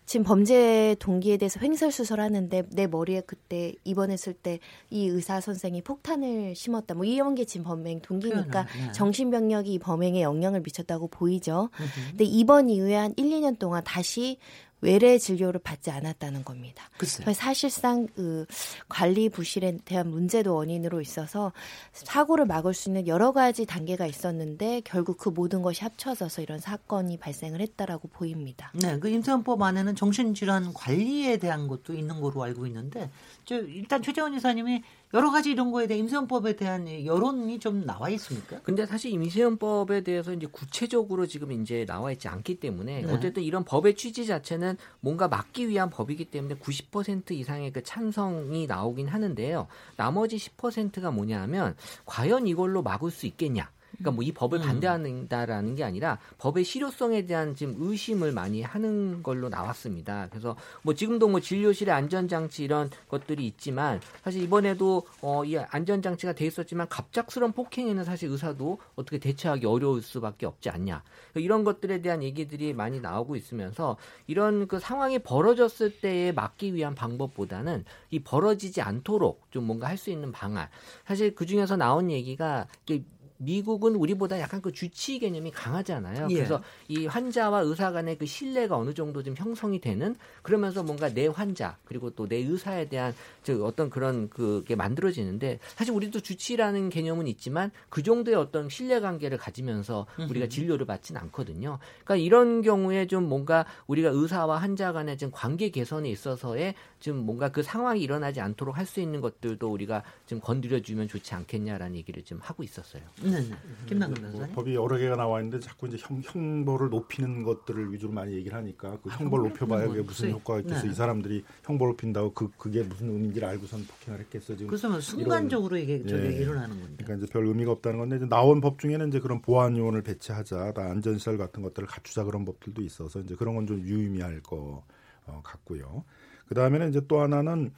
지금 범죄 동기에 대해서 횡설수설하는데 내 머리에 그때 입원했을 때 이 의사 선생이 폭탄을 심었다. 뭐 이런 게 지금 범행 동기니까 표현을, 네. 정신병력이 이 범행에 영향을 미쳤다고 보이죠. 근데 입원 이후에 한 1, 2년 동안 다시 외래 진료를 받지 않았다는 겁니다. 글쎄. 그래서 사실상 그 관리 부실에 대한 문제도 원인으로 있어서 사고를 막을 수 있는 여러 가지 단계가 있었는데 결국 그 모든 것이 합쳐져서 이런 사건이 발생을 했다라고 보입니다. 네, 그 임세원법 안에는 정신질환 관리에 대한 것도 있는 거로 알고 있는데, 저 일단 최재원 이사님이 여러 가지 이런 거에 대한 임세원법에 대한 여론이 좀 나와 있습니까? 근데 사실 임시연법에 대해서 이제 구체적으로 지금 이제 나와 있지 않기 때문에 네. 어쨌든 이런 법의 취지 자체는 뭔가 막기 위한 법이기 때문에 90% 이상의 그 찬성이 나오긴 하는데요. 나머지 10%가 뭐냐면 과연 이걸로 막을 수 있겠냐? 그러니까 뭐 이 법을 음. 반대한다라는 게 아니라 법의 실효성에 대한 지금 의심을 많이 하는 걸로 나왔습니다. 그래서 뭐 지금도 뭐 진료실의 안전장치 이런 것들이 있지만 사실 이번에도 어, 이 안전장치가 돼 있었지만 갑작스러운 폭행에는 사실 의사도 어떻게 대처하기 어려울 수밖에 없지 않냐. 그러니까 이런 것들에 대한 얘기들이 많이 나오고 있으면서 이런 그 상황이 벌어졌을 때에 막기 위한 방법보다는 이 벌어지지 않도록 좀 뭔가 할 수 있는 방안. 사실 그 중에서 나온 얘기가 이게 미국은 우리보다 약간 그 주치 개념이 강하잖아요. 예. 그래서 이 환자와 의사 간의 그 신뢰가 어느 정도 좀 형성이 되는 그러면서 뭔가 내 환자 그리고 또 내 의사에 대한 저 어떤 그런 그게 만들어지는데 사실 우리도 주치라는 개념은 있지만 그 정도의 어떤 신뢰 관계를 가지면서 우리가. 진료를 받지는 않거든요. 그러니까 이런 경우에 좀 뭔가 우리가 의사와 환자 간의 좀 관계 개선에 있어서의 좀 뭔가 그 상황이 일어나지 않도록 할 수 있는 것들도 우리가 좀 건드려 주면 좋지 않겠냐라는 얘기를 좀 하고 있었어요. 네, 네. 김남근 뭐 변호사님. 법이 여러 개가 나와 있는데 자꾸 이제 형, 형벌을 높이는 것들을 위주로 많이 얘기를 하니까 그 형벌 형벌을 높여봐야 그게 건 무슨. 효과가 있겠어 네. 이 사람들이 형벌 높인다고 그 그게 무슨 의미인지를 알고선 폭행을 했겠어 지금 그래서 뭐 순간적으로 이게 저게 예. 일어나는 건데. 그러니까 이제 별 의미가 없다는 건데 이제 나온 법 중에는 이제 그런 보안 요원을 배치하자, 다 안전시설 같은 것들을 갖추자 그런 법들도 있어서 이제 그런 건 좀 유의미할 것 어, 같고요. 그 다음에는 이제 또 하나는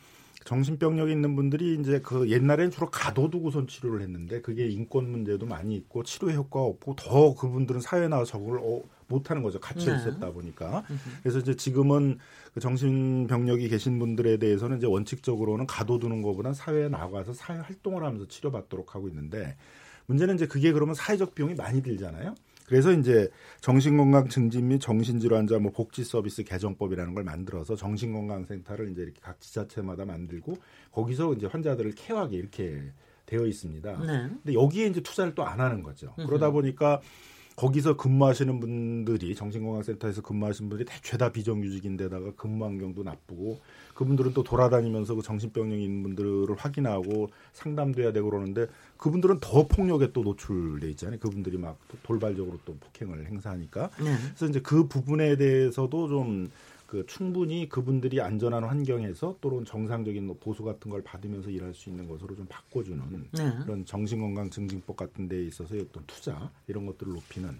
정신병력이 있는 분들이 이제 그 옛날에는 주로 가둬두고선 치료를 했는데 그게 인권 문제도 많이 있고 치료 효과가 없고 더 그분들은 사회에 나와서 적응을 어, 못하는 거죠. 갇혀 네. 있었다 보니까. 그래서 이제 지금은 그 정신병력이 계신 분들에 대해서는 이제 원칙적으로는 가둬두는 것보다 사회에 나가서 사회 활동을 하면서 치료받도록 하고 있는데 문제는 이제 그게 그러면 사회적 비용이 많이 들잖아요. 그래서 이제 정신건강 증진 및 정신질환자 뭐 복지 서비스 개정법이라는 걸 만들어서 정신건강센터를 이제 이렇게 각 지자체마다 만들고 거기서 이제 환자들을 케어하게 이렇게 되어 있습니다. 네. 근데 여기에 이제 투자를 또 안 하는 거죠. 그러다 보니까 거기서 근무하시는 분들이 정신건강센터에서 근무하시는 분들이 죄다 비정규직인데다가 근무 환경도 나쁘고 그분들은 또 돌아다니면서 그 정신병력이 있는 분들을 확인하고 상담돼야 되고 그러는데 그분들은 더 폭력에 또 노출돼 있잖아요. 그분들이 막 돌발적으로 또 폭행을 행사하니까. 네. 그래서 이제 그 부분에 대해서도 좀 그 충분히 그분들이 안전한 환경에서 또는 정상적인 뭐 보수 같은 걸 받으면서 일할 수 있는 것으로 좀 바꿔주는 네. 그런 정신건강 증진법 같은 데에 있어서의 어떤 투자 이런 것들을 높이는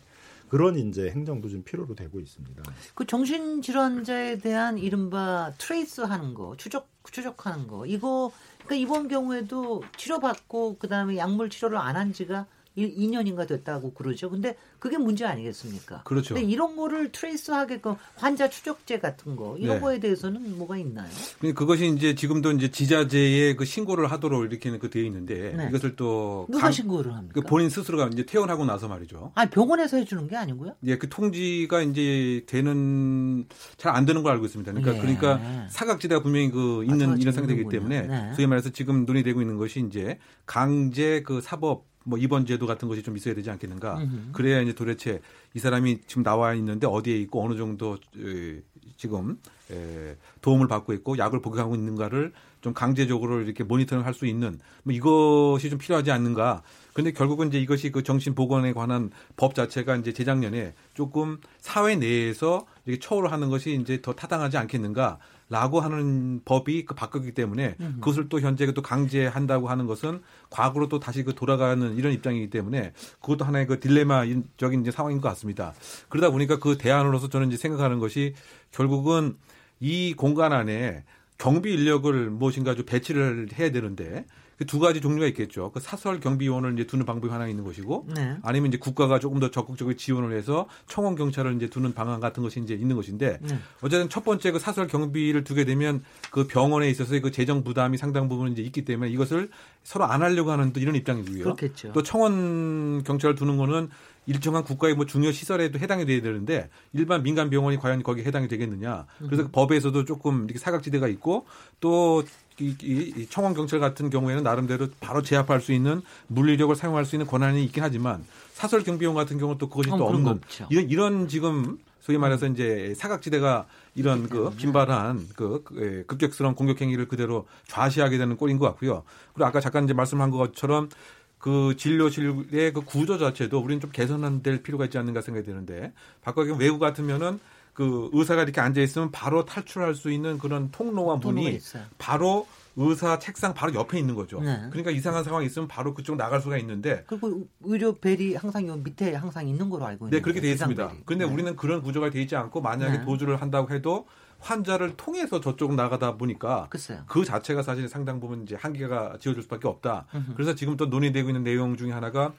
그런 이제 행정도 좀 필요로 되고 있습니다. 그 정신질환자에 대한 이른바 trace 하는 거, 추적, 추적하는 거, 이거, 그러니까 이번 경우에도 치료받고 그 다음에 약물 치료를 안 한 지가 2년인가 됐다고 그러죠. 근데 그게 문제 아니겠습니까? 그렇죠. 근데 이런 거를 trace 하게끔 환자 추적제 같은 거 이런 네. 거에 대해서는 뭐가 있나요? 그것이 이제 지금도 이제 지자체에 그 신고를 하도록 이렇게는 그 되어 있는데 네. 이것을 또 누가 강- 신고를 합니까? 그 본인 스스로가 이제 퇴원하고 나서 말이죠. 아니 병원에서 해주는 게 아니고요? 예, 그 통지가 이제 되는 잘 안 되는 걸 알고 있습니다. 그러니까 예. 그러니까 사각지대가 분명히 그 있는 사각지대가 이런 상태이기. 때문에 네. 소위 말해서 지금 논의되고 있는 것이 이제 강제 그 사법 뭐 입원 제도 같은 것이 좀 있어야 되지 않겠는가. 음흠. 그래야 이제 도대체 이 사람이 지금 나와 있는데 어디에 있고 어느 정도 에, 지금 에, 도움을 받고 있고 약을 복용하고 있는가를 좀 강제적으로 이렇게 모니터링 할 수 있는 뭐 이것이 좀 필요하지 않는가. 근데 결국은 이제 이것이 그 정신 보건에 관한 법 자체가 이제 재작년에 조금 사회 내에서 이렇게 처우를 하는 것이 이제 더 타당하지 않겠는가. 라고 하는 법이 그 바뀌기 때문에 음흠. 그것을 또 현재 또 강제한다고 하는 것은 과거로 또 다시 그 돌아가는 이런 입장이기 때문에 그것도 하나의 그 딜레마적인 이제 상황인 것 같습니다. 그러다 보니까 그 대안으로서 저는 이제 생각하는 것이 결국은 이 공간 안에 경비 인력을 무엇인가 좀 배치를 해야 되는데 그 두 가지 종류가 있겠죠. 그 사설 경비원을 이제 두는 방법이 하나 있는 것이고 네. 아니면 이제 국가가 조금 더 적극적으로 지원을 해서 청원 경찰을 이제 두는 방안 같은 것이 이제 있는 것인데 네. 어쨌든 첫 번째 그 사설 경비를 두게 되면 그 병원에 있어서의 그 재정 부담이 상당 부분 이제 있기 때문에 이것을 서로 안 하려고 하는 또 이런 입장이고요. 그렇겠죠. 또 청원 경찰을 두는 거는 일정한 국가의 뭐 중요 시설에도 해당이 돼야 되는데 일반 민간 병원이 과연 거기에 해당이 되겠느냐. 그래서 음. 그 법에서도 조금 이렇게 사각지대가 있고 또 이, 청원 경찰 같은 경우에는 나름대로 바로 제압할 수 있는 물리력을 사용할 수 있는 권한이 있긴 하지만 사설 경비원 같은 경우는 또 그것이 어, 또 없는 없죠. 이런 이런 지금 소위 말해서 이제 사각지대가 이런 그 빈발한 그 그, 예, 급격스러운 공격 행위를 그대로 좌시하게 되는 꼴인 것 같고요. 그리고 아까 잠깐 이제 말씀한 것처럼 그 진료실의 그 구조 자체도 우리는 좀 개선될 필요가 있지 않는가 생각이 드는데 바꿔서 외국 같으면은 그 의사가 이렇게 앉아 있으면 바로 탈출할 수 있는 그런 통로와 문이. 바로 의사 책상 바로 옆에 있는 거죠. 네. 그러니까 이상한 상황이 있으면 바로 그쪽 나갈 수가 있는데 그리고 의료 벨이 항상 요 밑에 항상 있는 걸로 알고 있는데 네, 그렇게 돼 있습니다. 근데 네. 우리는 그런 구조가 돼 있지 않고 만약에 네. 도주를 한다고 해도 환자를 통해서 저쪽으로 나가다 보니까 글쎄요. 그 자체가 사실 상당 부분 이제 한계가 지어질 수밖에 없다. 음흠. 그래서 지금 또 논의되고 있는 내용 중에 하나가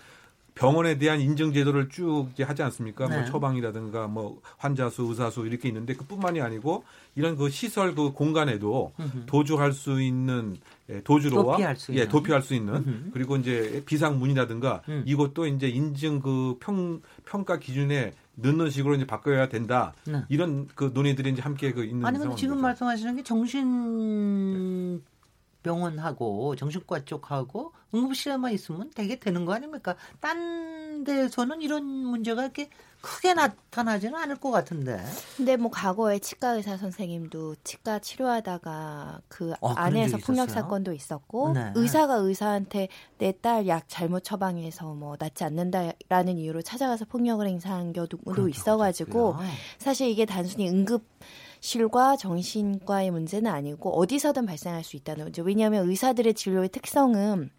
병원에 대한 인증 제도를 쭉 이제 하지 않습니까? 네. 뭐 처방이라든가 뭐 환자 수, 의사 수 이렇게 있는데 그뿐만이 아니고 이런 그 시설 그 공간에도 음흠. 도주할 수 있는 예, 도주로와 도피할 수 예, 있는. 도피할 수 있는 음흠. 그리고 이제 비상 문이라든가 음. 이것도 이제 인증 그 평, 평가 기준에 넣는 식으로 이제 바꿔야 된다. 네. 이런 그 논의들이 이제 함께 그 있는 아니면 상황입니다. 지금 말씀하시는 게 정신 병원하고 정신과 쪽하고 응급실에만 있으면 되게 되는 거 아닙니까? 딴 데서는 이런 문제가 이렇게 크게 나타나지는 않을 것 같은데. 근데 뭐 과거에 치과 의사 선생님도 치과 치료하다가 그 어, 안에서 폭력? 사건도 있었고 네. 의사가 의사한테 내 딸 약 잘못 처방해서 뭐 낫지 않는다라는 이유로 찾아가서 폭력을 행사한 경우도 있어가지고 사실 이게 단순히 응급 실과 정신과의 문제는 아니고 어디서든 발생할 수 있다는 거죠. 왜냐하면 의사들의 진료의 특성은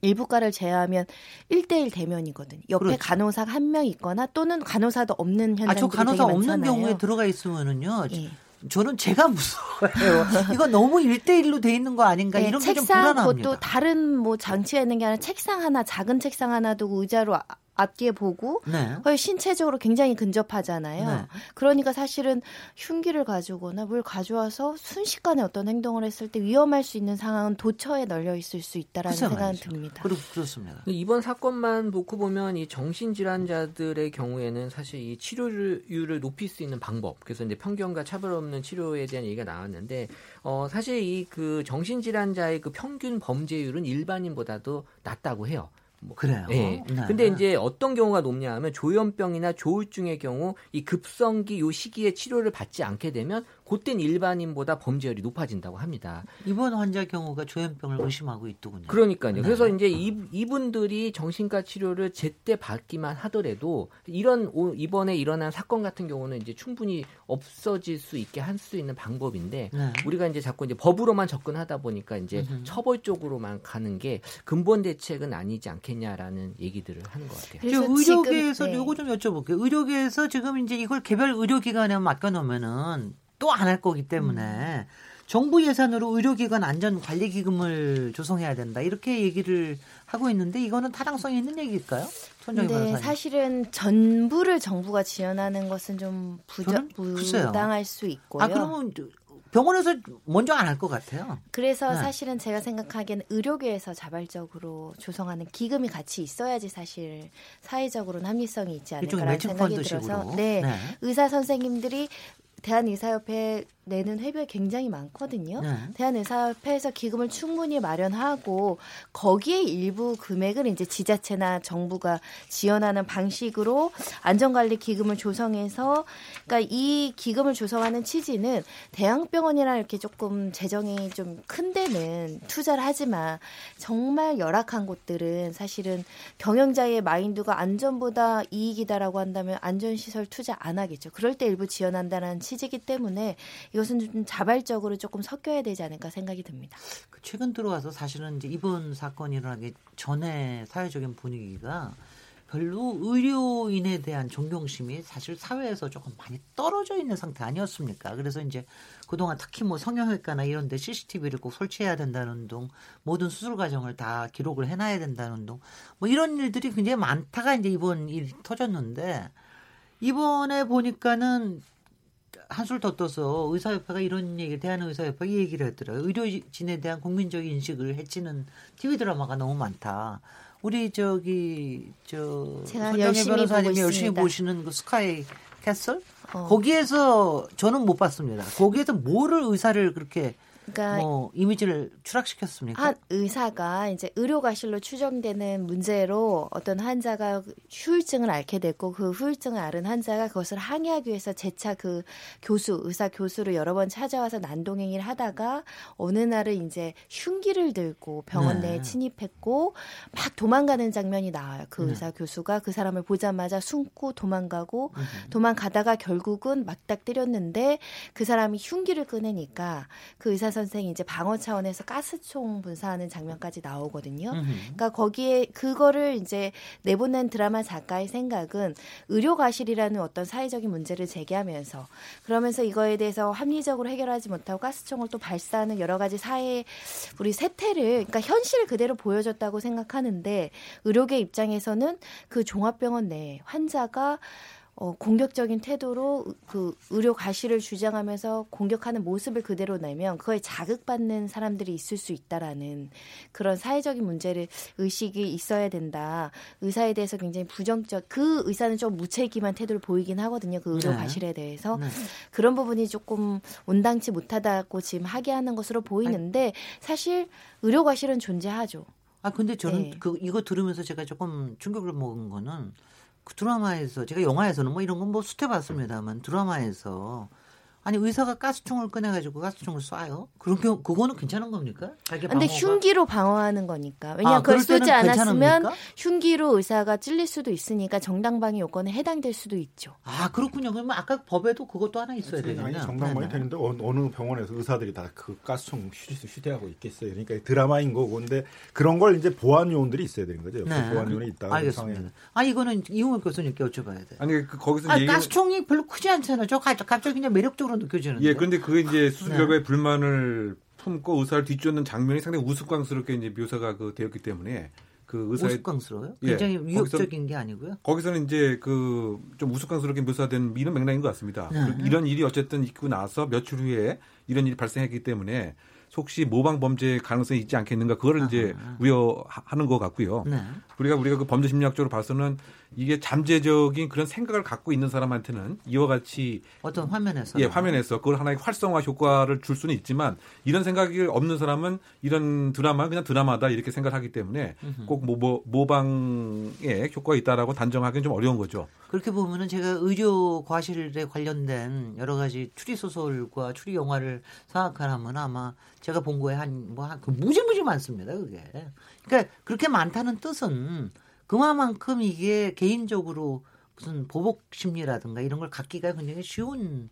일부과를 제외하면 1대1 대면이거든요. 옆에 그렇죠. 간호사가 한명 있거나 또는 간호사도 없는 현장들이 아, 저 간호사 없는. 경우에 들어가 있으면은요. 예. 저는 제가 무서워요. 이거 너무 일대일로돼 있는 거 아닌가 네, 이런 게좀 책상 불안합니다. 그것도 다른 뭐 장치가 있는 게 아니라 책상 하나 작은 책상 하나 두고 의자로 아- 앞뒤에 보고 네. 거의 신체적으로 굉장히 근접하잖아요. 네. 그러니까 사실은 흉기를 가지고나 뭘 가져와서 순식간에 어떤 행동을 했을 때 위험할 수 있는 상황은 도처에 널려 있을 수 있다라는 생각은 말이죠. 듭니다. 그렇, 그렇습니다. 이번 사건만 놓고 보면 이 정신질환자들의 경우에는 사실 이 치료율을 높일 수 있는 방법, 그래서 이제 편견과 차별 없는 치료에 대한 얘기가 나왔는데, 어, 사실 이 그 정신질환자의 그 평균 범죄율은 일반인보다도 낮다고 해요. 뭐, 그래요. 예. 네. 근데 이제 어떤 경우가 높냐 하면 조현병이나 조울증의 경우 이 급성기 요 시기에 치료를 받지 않게 되면 그땐 일반인보다 범죄율이 높아진다고 합니다. 이번 환자 경우가 조현병을 의심하고 있더군요. 그러니까요. 네. 그래서 이제 이, 이분들이 정신과 치료를 제때 받기만 하더라도 이런 오- 이번에 일어난 사건 같은 경우는 이제 충분히 없어질 수 있게 할 수 있는 방법인데 네. 우리가 이제 자꾸 이제 법으로만 접근하다 보니까 이제 음흠. 처벌 쪽으로만 가는 게 근본 대책은 아니지 않겠냐라는 얘기들을 하는 것 같아요. 저 의료계에서 네. 요거 좀 여쭤볼게요. 의료계에서 지금 이제 이걸 개별 의료기관에 맡겨놓으면은 또 안 할 거기 때문에 정부 예산으로 의료기관 안전관리기금을 조성해야 된다 이렇게 얘기를 하고 있는데 이거는 타당성이 있는 얘기일까요? 근데 변호사님. 사실은 전부를 정부가 지원하는 것은 좀 글쎄요. 부당할 수 있고요. 아 그러면 병원에서 먼저 안 할 것 같아요. 그래서 네. 사실은 제가 생각하기에는 의료계에서 자발적으로 조성하는 기금이 같이 있어야지 사실 사회적으로는 합리성이 있지 않을까라는 생각이. 들어서 네, 네. 의사 선생님들이 대한의사협회에 내는 회비가 굉장히 많거든요. 네. 대한의사협회에서 기금을 충분히 마련하고 거기에 일부 금액을 이제 지자체나 정부가 지원하는 방식으로 안전관리 기금을 조성해서 그러니까 이 기금을 조성하는 취지는 대형병원이나 이렇게 조금 재정이 좀 큰 데는 투자를 하지만 정말 열악한 곳들은 사실은 경영자의 마인드가 안전보다 이익이다라고 한다면 안전시설 투자 안 하겠죠. 그럴 때 일부 지원한다는 취지 이기 때문에 이것은 좀 자발적으로 조금 섞여야 되지 않을까 생각이 듭니다. 그 최근 들어와서 사실은 이제 이번 사건이 일어나기 전에 사회적인 분위기가 별로 의료인에 대한 존경심이 사실 사회에서 조금 많이 떨어져 있는 상태 아니었습니까? 그래서 이제 그동안 특히 뭐 성형외과나 이런 데 CCTV를 꼭 설치해야 된다는 둥, 모든 수술 과정을 다 기록을 해놔야 된다는 둥, 뭐 이런 일들이 굉장히 많다가 이제 이번 일이 터졌는데 이번에 보니까는 한술 더 떠서 의사협회가 이런 얘기, 대한의사협회가 이 얘기를 했더라고요. 의료진에 대한 국민적 인식을 해치는 TV 드라마가 너무 많다. 우리 저기 저 열심히 변호사님이 열심히. 보시는 그 스카이 캐슬 어. 거기에서 저는 못 봤습니다. 거기에서 뭐를 의사를 그렇게 그러니까 뭐 이미지를 추락시켰습니까? 한 의사가 이제 의료과실로 추정되는 문제로 어떤 환자가 후유증을 앓게 됐고 그 후유증을 앓은 환자가 그것을 항의하기 위해서 재차 그 교수 의사 교수를 여러 번 찾아와서 난동행위를 하다가 어느 날은 이제 흉기를 들고 병원 네. 내에 침입했고 막 도망가는 장면이 나와요. 그 네. 의사 교수가 그 사람을 보자마자 숨고 도망가고 도망가다가 결국은 막딱 때렸는데 그 사람이 흉기를 꺼내니까 그 의사 선생이 이제 방어 차원에서 가스총 분사하는 장면까지 나오거든요. 음흠. 그러니까 거기에 그거를 이제 내보낸 드라마 작가의 생각은 의료 과실이라는 어떤 사회적인 문제를 제기하면서 그러면서 이거에 대해서 합리적으로 해결하지 못하고 가스총을 또 발사하는 여러 가지 사회 우리 세태를 그러니까 현실을 그대로 보여줬다고 생각하는데 의료계 입장에서는 그 종합병원 내에 환자가 어, 공격적인 태도로 그 의료 과실을 주장하면서 공격하는 모습을 그대로 내면 그거에 자극받는 사람들이 있을 수 있다라는 그런 사회적인 문제를 의식이 있어야 된다. 의사에 대해서 굉장히 부정적 그 의사는 좀 무책임한 태도를 보이긴 하거든요. 그 의료 네. 과실에 대해서 네. 그런 부분이 조금 온당치 못하다고 지금 하게 하는 것으로 보이는데 사실 의료 과실은 존재하죠. 아 근데 저는 네. 그 이거 들으면서 제가 조금 충격을 먹은 거는 그 드라마에서 제가 영화에서는 뭐 이런 건 뭐 수태 봤습니다만 드라마에서 아니 의사가 가스총을 꺼내가지고 가스총을 쏴요? 그런 경우 그거는 괜찮은 겁니까? 자기 근데? 흉기로 방어하는 거니까. 왜냐 아, 면 그걸 쏘지 않았으면 괜찮습니까? 흉기로 의사가 찔릴 수도 있으니까 정당방위 요건에 해당될 수도 있죠. 아 그렇군요. 그러면 아까 법에도 그것도 하나 있어야 되겠네요. 아니 정당방위. 되는데 어, 어느 병원에서 의사들이 다 그 가스총 휴지, 휴대하고 있겠어요. 그러니까 드라마인 거고 근데 그런 걸 이제 보안 요원들이 있어야 되는 거죠. 네. 보안 요원이 있다. 알겠습니다. 아 이거는 이용훈 교수님께 여쭤봐야 돼. 아니 그 거기서 아 이제 얘기는- 가스총이 별로 크지 않잖아요. 저 가- 갑자기 그냥 매력적으로 느껴지는데. 예, 근데 그게 이제 수술 네. 결과에 불만을 품고 의사를 뒤쫓는 장면이 상당히 우스꽝스럽게 이제 묘사가 그 되었기 때문에 그 의사의 우스꽝스러워요? 예, 굉장히 위협적인 게 아니고요. 거기서는 이제 그 좀 우스꽝스럽게 묘사된 이런 맥락인 것 같습니다. 네. 그리고 이런 일이 어쨌든 있고 나서 며칠 후에 이런 일이 발생했기 때문에 혹시 모방 범죄 가능성이 있지 않겠는가 그거를 이제 우려하는 것 같고요. 네. 우리가 우리가 그 범죄 심리학적으로 봐서는 이게 잠재적인 그런 생각을 갖고 있는 사람한테는 이와 같이 어떤 화면에서 예 화면에서 그걸 하나의 활성화 효과를 줄 수는 있지만 이런 생각이 없는 사람은 이런 드라마 그냥 드라마다 이렇게 생각하기 때문에 꼭 모, 모, 모방에 효과가 있다라고 단정하기는 좀 어려운 거죠. 그렇게 보면은 제가 의료 과실에 관련된 여러 가지 추리 소설과 추리 영화를 생각하면 아마 제가 본 거에 한 뭐한 그 무지무지 많습니다. 그게. 그러니까 그렇게 많다는 뜻은 그만큼 이게 개인적으로 무슨 보복 심리라든가 이런 걸 갖기가 굉장히 쉬운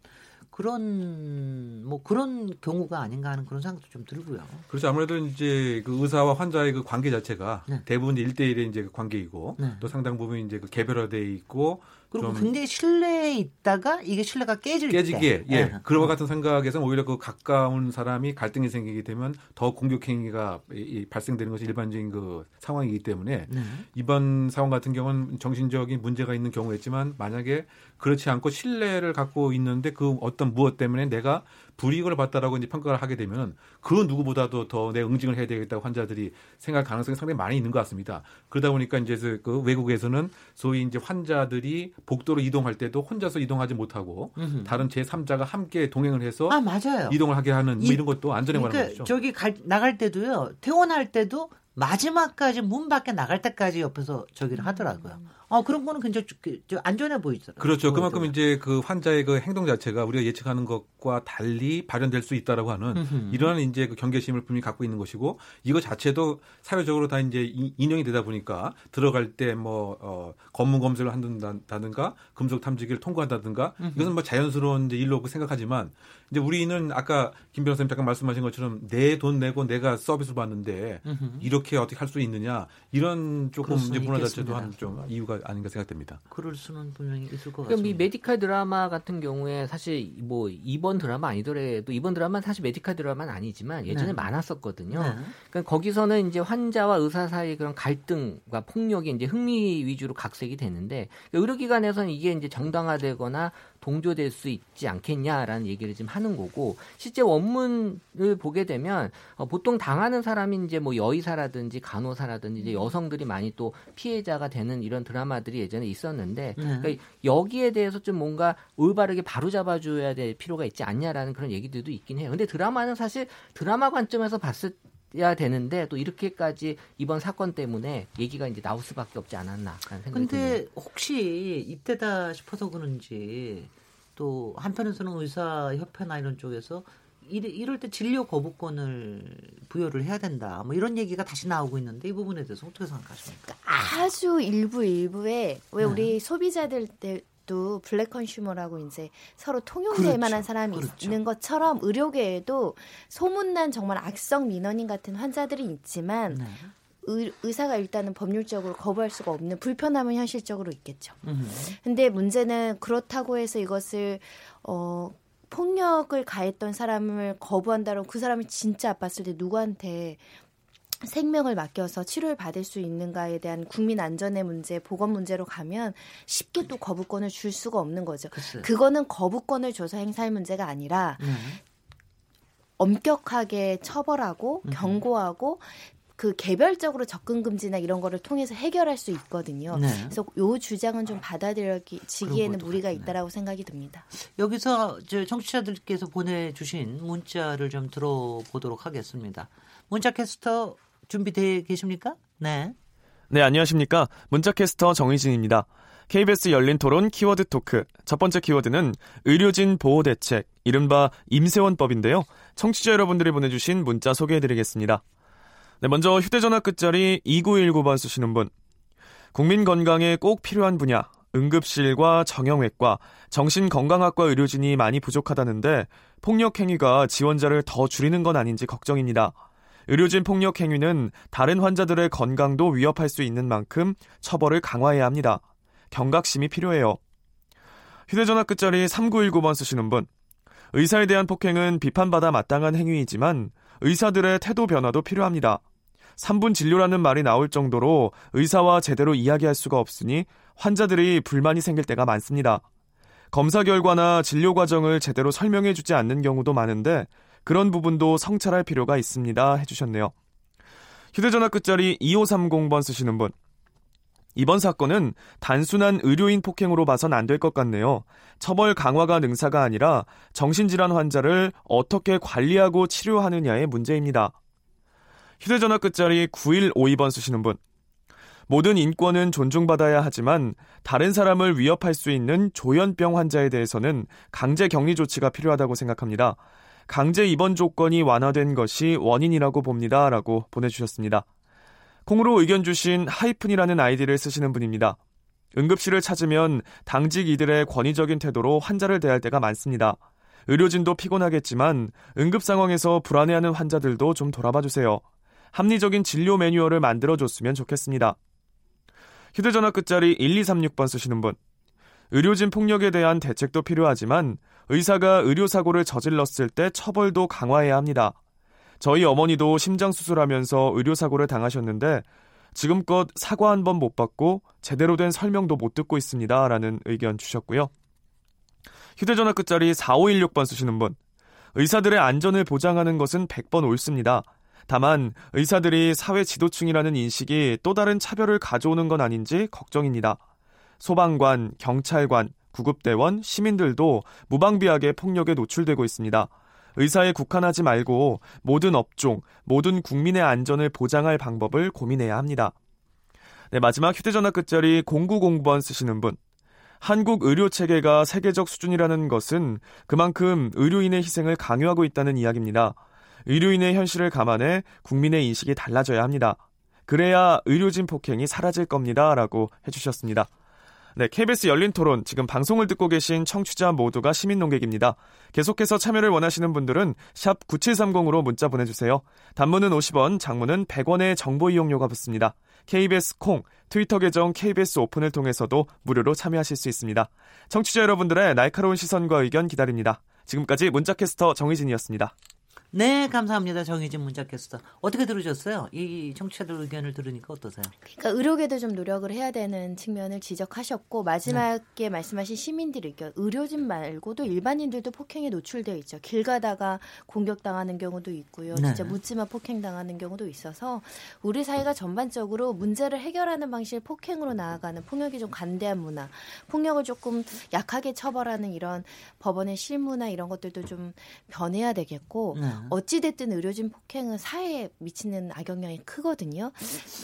그런 뭐 그런 경우가 아닌가 하는 그런 생각도 좀 들고요. 그렇죠. 아무래도 이제 그 의사와 환자의 그 관계 자체가 네. 대부분 일대일의 이제 그 관계이고 네. 또 상당 부분 이제 그 개별화돼 있고 그리고 좀 굉장히 신뢰에 있다가 이게 신뢰가 깨질 깨지기에 때. 예 네. 그와 같은 생각에서 오히려 그 가까운 사람이 갈등이 생기게 되면 더 공격 행위가 발생되는 것이 일반적인 그 상황이기 때문에 네. 이번 상황 같은 경우는 정신적인 문제가 있는 경우였지만 만약에 그렇지 않고 신뢰를 갖고 있는데 그 어떤 무엇 때문에 내가 불이익을 받다라고 이제 평가를 하게 되면 그 누구보다도 더 내 응징을 해야 되겠다고 환자들이 생각할 가능성이 상당히 많이 있는 것 같습니다. 그러다 보니까 이제 그 외국에서는 소위 이제 환자들이 복도로 이동할 때도 혼자서 이동하지 못하고 음흠. 다른 제3자가 함께 동행을 해서 아 맞아요. 이동을 하게 하는 뭐 이- 이런 것도 안전에 관한 그러니까 거죠. 저기 갈, 나갈 때도요. 퇴원할 때도 마지막까지 문 밖에 나갈 때까지 옆에서 저기를 하더라고요. 아 그런 거는 굉장히 좀- 그- 좀 안전해 보이더라고요. 그렇죠. 그만큼. 이제 그 환자의 그 행동 자체가 우리가 예측하는 것과 달리 발현될 수 있다라고 하는 음흠. 이러한 이제 그 경계심을 분명히 갖고 있는 것이고 이거 자체도 사회적으로 다 이제 이- 인용이 되다 보니까 들어갈 때 뭐 어, 검문 검색을 한다든가 금속 탐지기를 통과한다든가 음흠. 이것은 뭐 자연스러운 이제 일로 생각하지만 이제 우리는 아까 김 변호사님 잠깐 말씀하신 것처럼 내 돈 내고 내가 서비스 받는데 음흠. 이렇게 어떻게 할 수 있느냐 이런 조금 이제 문화 자체도. 한 좀 이유가 아닌가 생각됩니다. 그럴 수는 분명히 있을 것이 같습니다. 메디칼 드라마 같은 경우에 사실 뭐 이번 드라마 아니더라도 이번 드라마는 사실 메디칼 드라마는 아니지만 예전에 네. 많았었거든요. 네. 그러니까 거기서는 이제 환자와 의사 사이의 그런 갈등과 폭력이 이제 흥미 위주로 각색이 되는데 의료기관에서는 이게 이제 정당화되거나 동조될 수 있지 않겠냐라는 얘기를 지금 하는 거고 실제 원문을 보게 되면 어, 보통 당하는 사람이 이제 뭐 여의사라든지 간호사라든지 이제 여성들이 많이 또 피해자가 되는 이런 드라마들이 예전에 있었는데 네. 그러니까 여기에 대해서 좀 뭔가 올바르게 바로잡아줘야 될 필요가 있지 않냐라는 그런 얘기들도 있긴 해요. 근데 드라마는 사실 드라마 관점에서 봤을 야 되는데 또 이렇게까지 이번 사건 때문에 얘기가 이제 나올 수밖에 없지 않았나라는 생각이 드네요. 근데 혹시 이때다 싶어서 그런지 또 한편에서는 의사 협회나 이런 쪽에서 이래- 이럴 때 진료 거부권을 부여를 해야 된다. 뭐 이런 얘기가 다시 나오고 있는데 이 부분에 대해서 어떻게 생각하십니까? 아주 일부 일부에 왜 네. 우리 소비자들 때 도 블랙 컨슈머라고 이제 서로 통용될 그렇죠. 만한 사람이 그렇죠. 있는 것처럼 의료계에도 소문난 정말 악성 민원인 같은 환자들이 있지만 네. 의, 의사가 일단은 법률적으로 거부할 수가 없는 불편함은 현실적으로 있겠죠. 음. 근데 문제는 그렇다고 해서 이것을 어 폭력을 가했던 사람을 거부한다면 그 사람이 진짜 아팠을 때 누구한테 생명을 맡겨서 치료를 받을 수 있는가에 대한 국민 안전의 문제, 보건 문제로 가면 쉽게 또 거부권을 줄 수가 없는 거죠. 글쎄요. 그거는 거부권을 줘서 행사할 문제가 아니라 네. 엄격하게 처벌하고 경고하고 그 개별적으로 접근 금지나 이런 거를 통해서 해결할 수 있거든요. 네. 그래서 요 주장은 좀 받아들여지기에는 무리가. 있다라고 생각이 듭니다. 여기서 저 청취자들께서 보내주신 문자를 좀 들어보도록 하겠습니다. 문자 캐스터 준비되어 계십니까? 네. 네, 안녕하십니까. 문자캐스터 정의진입니다. KBS 열린 토론 키워드 토크. 첫 번째 키워드는 의료진 보호 대책, 이른바 임세원법인데요. 청취자 여러분들이 보내주신 문자 소개해드리겠습니다. 네, 먼저 휴대전화 끝자리 2919번 쓰시는 분. 국민 건강에 꼭 필요한 분야, 응급실과 정형외과, 정신건강학과 의료진이 많이 부족하다는데 폭력 행위가 지원자를 더 줄이는 건 아닌지 걱정입니다. 의료진 폭력 행위는 다른 환자들의 건강도 위협할 수 있는 만큼 처벌을 강화해야 합니다. 경각심이 필요해요. 휴대전화 끝자리 3919번 쓰시는 분. 의사에 대한 폭행은 비판받아 마땅한 행위이지만 의사들의 태도 변화도 필요합니다. 3분 진료라는 말이 나올 정도로 의사와 제대로 이야기할 수가 없으니 환자들이 불만이 생길 때가 많습니다. 검사 결과나 진료 과정을 제대로 설명해 주지 않는 경우도 많은데 그런 부분도 성찰할 필요가 있습니다. 해주셨네요. 휴대전화 끝자리 2530번 쓰시는 분. 이번 사건은 단순한 의료인 폭행으로 봐선 안 될 것 같네요. 처벌 강화가 능사가 아니라 정신질환 환자를 어떻게 관리하고 치료하느냐의 문제입니다. 휴대전화 끝자리 9152번 쓰시는 분. 모든 인권은 존중받아야 하지만 다른 사람을 위협할 수 있는 조현병 환자에 대해서는 강제 격리 조치가 필요하다고 생각합니다. 강제 입원 조건이 완화된 것이 원인이라고 봅니다. 라고 보내주셨습니다. 콩으로 의견 주신 하이픈이라는 아이디를 쓰시는 분입니다. 응급실을 찾으면 당직 이들의 권위적인 태도로 환자를 대할 때가 많습니다. 의료진도 피곤하겠지만 응급 상황에서 불안해하는 환자들도 좀 돌아봐 주세요. 합리적인 진료 매뉴얼을 만들어줬으면 좋겠습니다. 휴대전화 끝자리 1236번 쓰시는 분. 의료진 폭력에 대한 대책도 필요하지만 의사가 의료사고를 저질렀을 때 처벌도 강화해야 합니다. 저희 어머니도 심장수술하면서 의료사고를 당하셨는데 지금껏 사과 한 번 못 받고 제대로 된 설명도 못 듣고 있습니다. 라는 의견 주셨고요. 휴대전화 끝자리 4516번 쓰시는 분. 의사들의 안전을 보장하는 것은 100번 옳습니다. 다만 의사들이 사회 지도층이라는 인식이 또 다른 차별을 가져오는 건 아닌지 걱정입니다. 소방관, 경찰관, 구급대원, 시민들도 무방비하게 폭력에 노출되고 있습니다. 의사에 국한하지 말고 모든 업종, 모든 국민의 안전을 보장할 방법을 고민해야 합니다. 네, 마지막 휴대전화 끝자리 0909번 쓰시는 분. 한국 의료 체계가 세계적 수준이라는 것은 그만큼 의료인의 희생을 강요하고 있다는 이야기입니다. 의료인의 현실을 감안해 국민의 인식이 달라져야 합니다. 그래야 의료진 폭행이 사라질 겁니다. 라고 해주셨습니다. 네, KBS 열린 토론 지금 방송을 듣고 계신 청취자 모두가 시민 농객입니다. 계속해서 참여를 원하시는 분들은 샵 9730으로 문자 보내주세요. 단문은 50원, 장문은 100원의 정보 이용료가 붙습니다. KBS 콩, 트위터 계정 KBS 오픈을 통해서도 무료로 참여하실 수 있습니다. 청취자 여러분들의 날카로운 시선과 의견 기다립니다. 지금까지 문자캐스터 정희진이었습니다. 네, 감사합니다. 정희진 문자캐스터. 어떻게 들으셨어요? 이 청취자들 의견을 들으니까 어떠세요? 그러니까 의료계도 좀 노력을 해야 되는 측면을 지적하셨고 마지막에 네. 말씀하신 시민들 의견, 의료진 말고도 일반인들도 폭행에 노출되어 있죠. 길 가다가 공격당하는 경우도 있고요. 네. 진짜 묻지마 폭행당하는 경우도 있어서 우리 사회가 전반적으로 문제를 해결하는 방식을 폭행으로 나아가는 폭력이 좀 관대한 문화, 폭력을 조금 약하게 처벌하는 이런 법원의 실무나 이런 것들도 좀 변해야 되겠고 네. 어찌됐든 의료진 폭행은 사회에 미치는 악영향이 크거든요.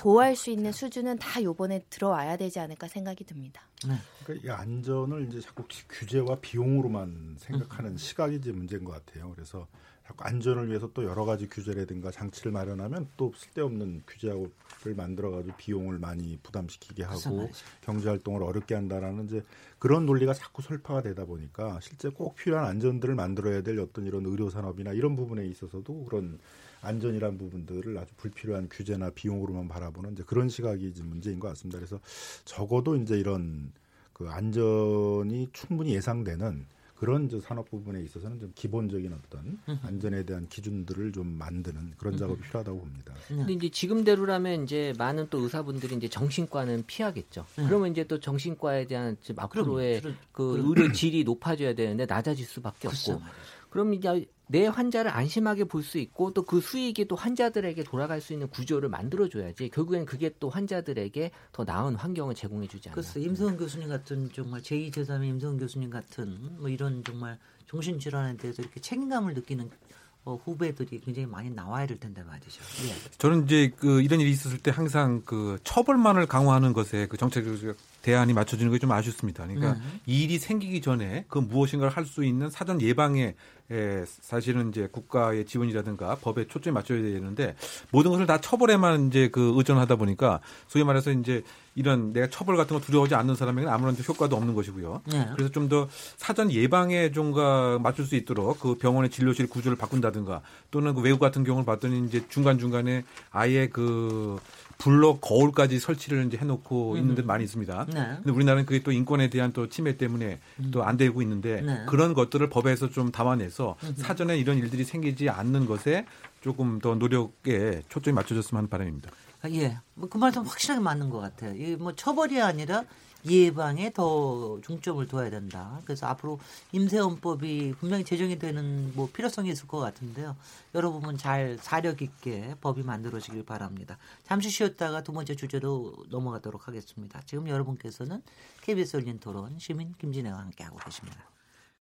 보호할 수 있는 수준은 다 요번에 들어와야 되지 않을까 생각이 듭니다. 네. 그러니까 이 안전을 이제 자꾸 규제와 비용으로만 생각하는 음. 시각이 이제 문제인 것 같아요. 그래서 자꾸 안전을 위해서 또 여러 가지 규제라든가 장치를 마련하면 또 쓸데없는 규제를 만들어가지고 비용을 많이 부담시키게 하고 경제 활동을 어렵게 한다라는 이제 그런 논리가 자꾸 설파가 되다 보니까 실제 꼭 필요한 안전들을 만들어야 될 어떤 이런 의료 산업이나 이런 부분에 있어서도 그런 안전이란 부분들을 아주 불필요한 규제나 비용으로만 바라보는 이제 그런 시각이 이제 문제인 것 같습니다. 그래서 적어도 이제 이런 그 안전이 충분히 예상되는 그런 저 산업 부분에 있어서는 좀 기본적인 어떤 안전에 대한 기준들을 좀 만드는 그런 작업이 필요하다고 봅니다. 근데 이제 지금대로라면 이제 많은 또 의사분들이 이제 정신과는 피하겠죠. 그러면 이제 또 정신과에 대한 앞으로의 그 의료 질이 높아져야 되는데 낮아질 수밖에 없고. 그럼 이제 내 환자를 안심하게 볼 수 있고 또 그 수익이 또 환자들에게 돌아갈 수 있는 구조를 만들어줘야지 결국엔 그게 또 환자들에게 더 나은 환경을 제공해주지 않나. 글쎄 임성훈 교수님 같은 정말 제2 제3의 임성훈 교수님 같은 뭐 이런 정말 정신질환에 대해서 이렇게 책임감을 느끼는 어, 후배들이 굉장히 많이 나와야 될 텐데 말이죠. 예. 저는 이제 그 이런 일이 있었을 때 항상 그 처벌만을 강화하는 것에 그 정책적 대안이 맞춰지는 게 좀 아쉽습니다. 그러니까 네. 이 일이 생기기 전에 그 무엇인가를 할 수 있는 사전 예방에 에, 사실은 이제 국가의 지원이라든가 법에 초점이 맞춰야 되는데 모든 것을 다 처벌에만 이제 그 의존하다 보니까 소위 말해서 이제 이런 내가 처벌 같은 거 두려워하지 않는 사람에게는 아무런 효과도 없는 것이고요. 네. 그래서 좀 더 사전 예방에 좀가 맞출 수 있도록 그 병원의 진료실 구조를 바꾼다든가 또는 그 외국 같은 경우를 봤더니 이제 중간 중간에 아예 그 블록 거울까지 설치를 이제 해놓고 음. 있는 데 많이 있습니다. 네. 근데 우리나라는 그게 또 인권에 대한 또 침해 때문에 음. 또안 되고 있는데 네. 그런 것들을 법에서 좀 담아내서 음. 사전에 이런 일들이 생기지 않는 것에 조금 더 노력에 초점이 맞춰졌으면 하는 바람입니다. 아, 예, 뭐 그 말도 확실하게 맞는 것 같아요. 이뭐 처벌이 아니라 예방에 더 중점을 둬야 된다. 그래서 앞으로 임세원법이 분명히 제정이 되는 뭐 필요성이 있을 것 같은데요. 여러 부분 잘 사력 있게 법이 만들어지길 바랍니다. 잠시 쉬었다가 두 번째 주제로 넘어가도록 하겠습니다. 지금 여러분께서는 KBS 열린 토론 시민 김진애와 함께하고 계십니다.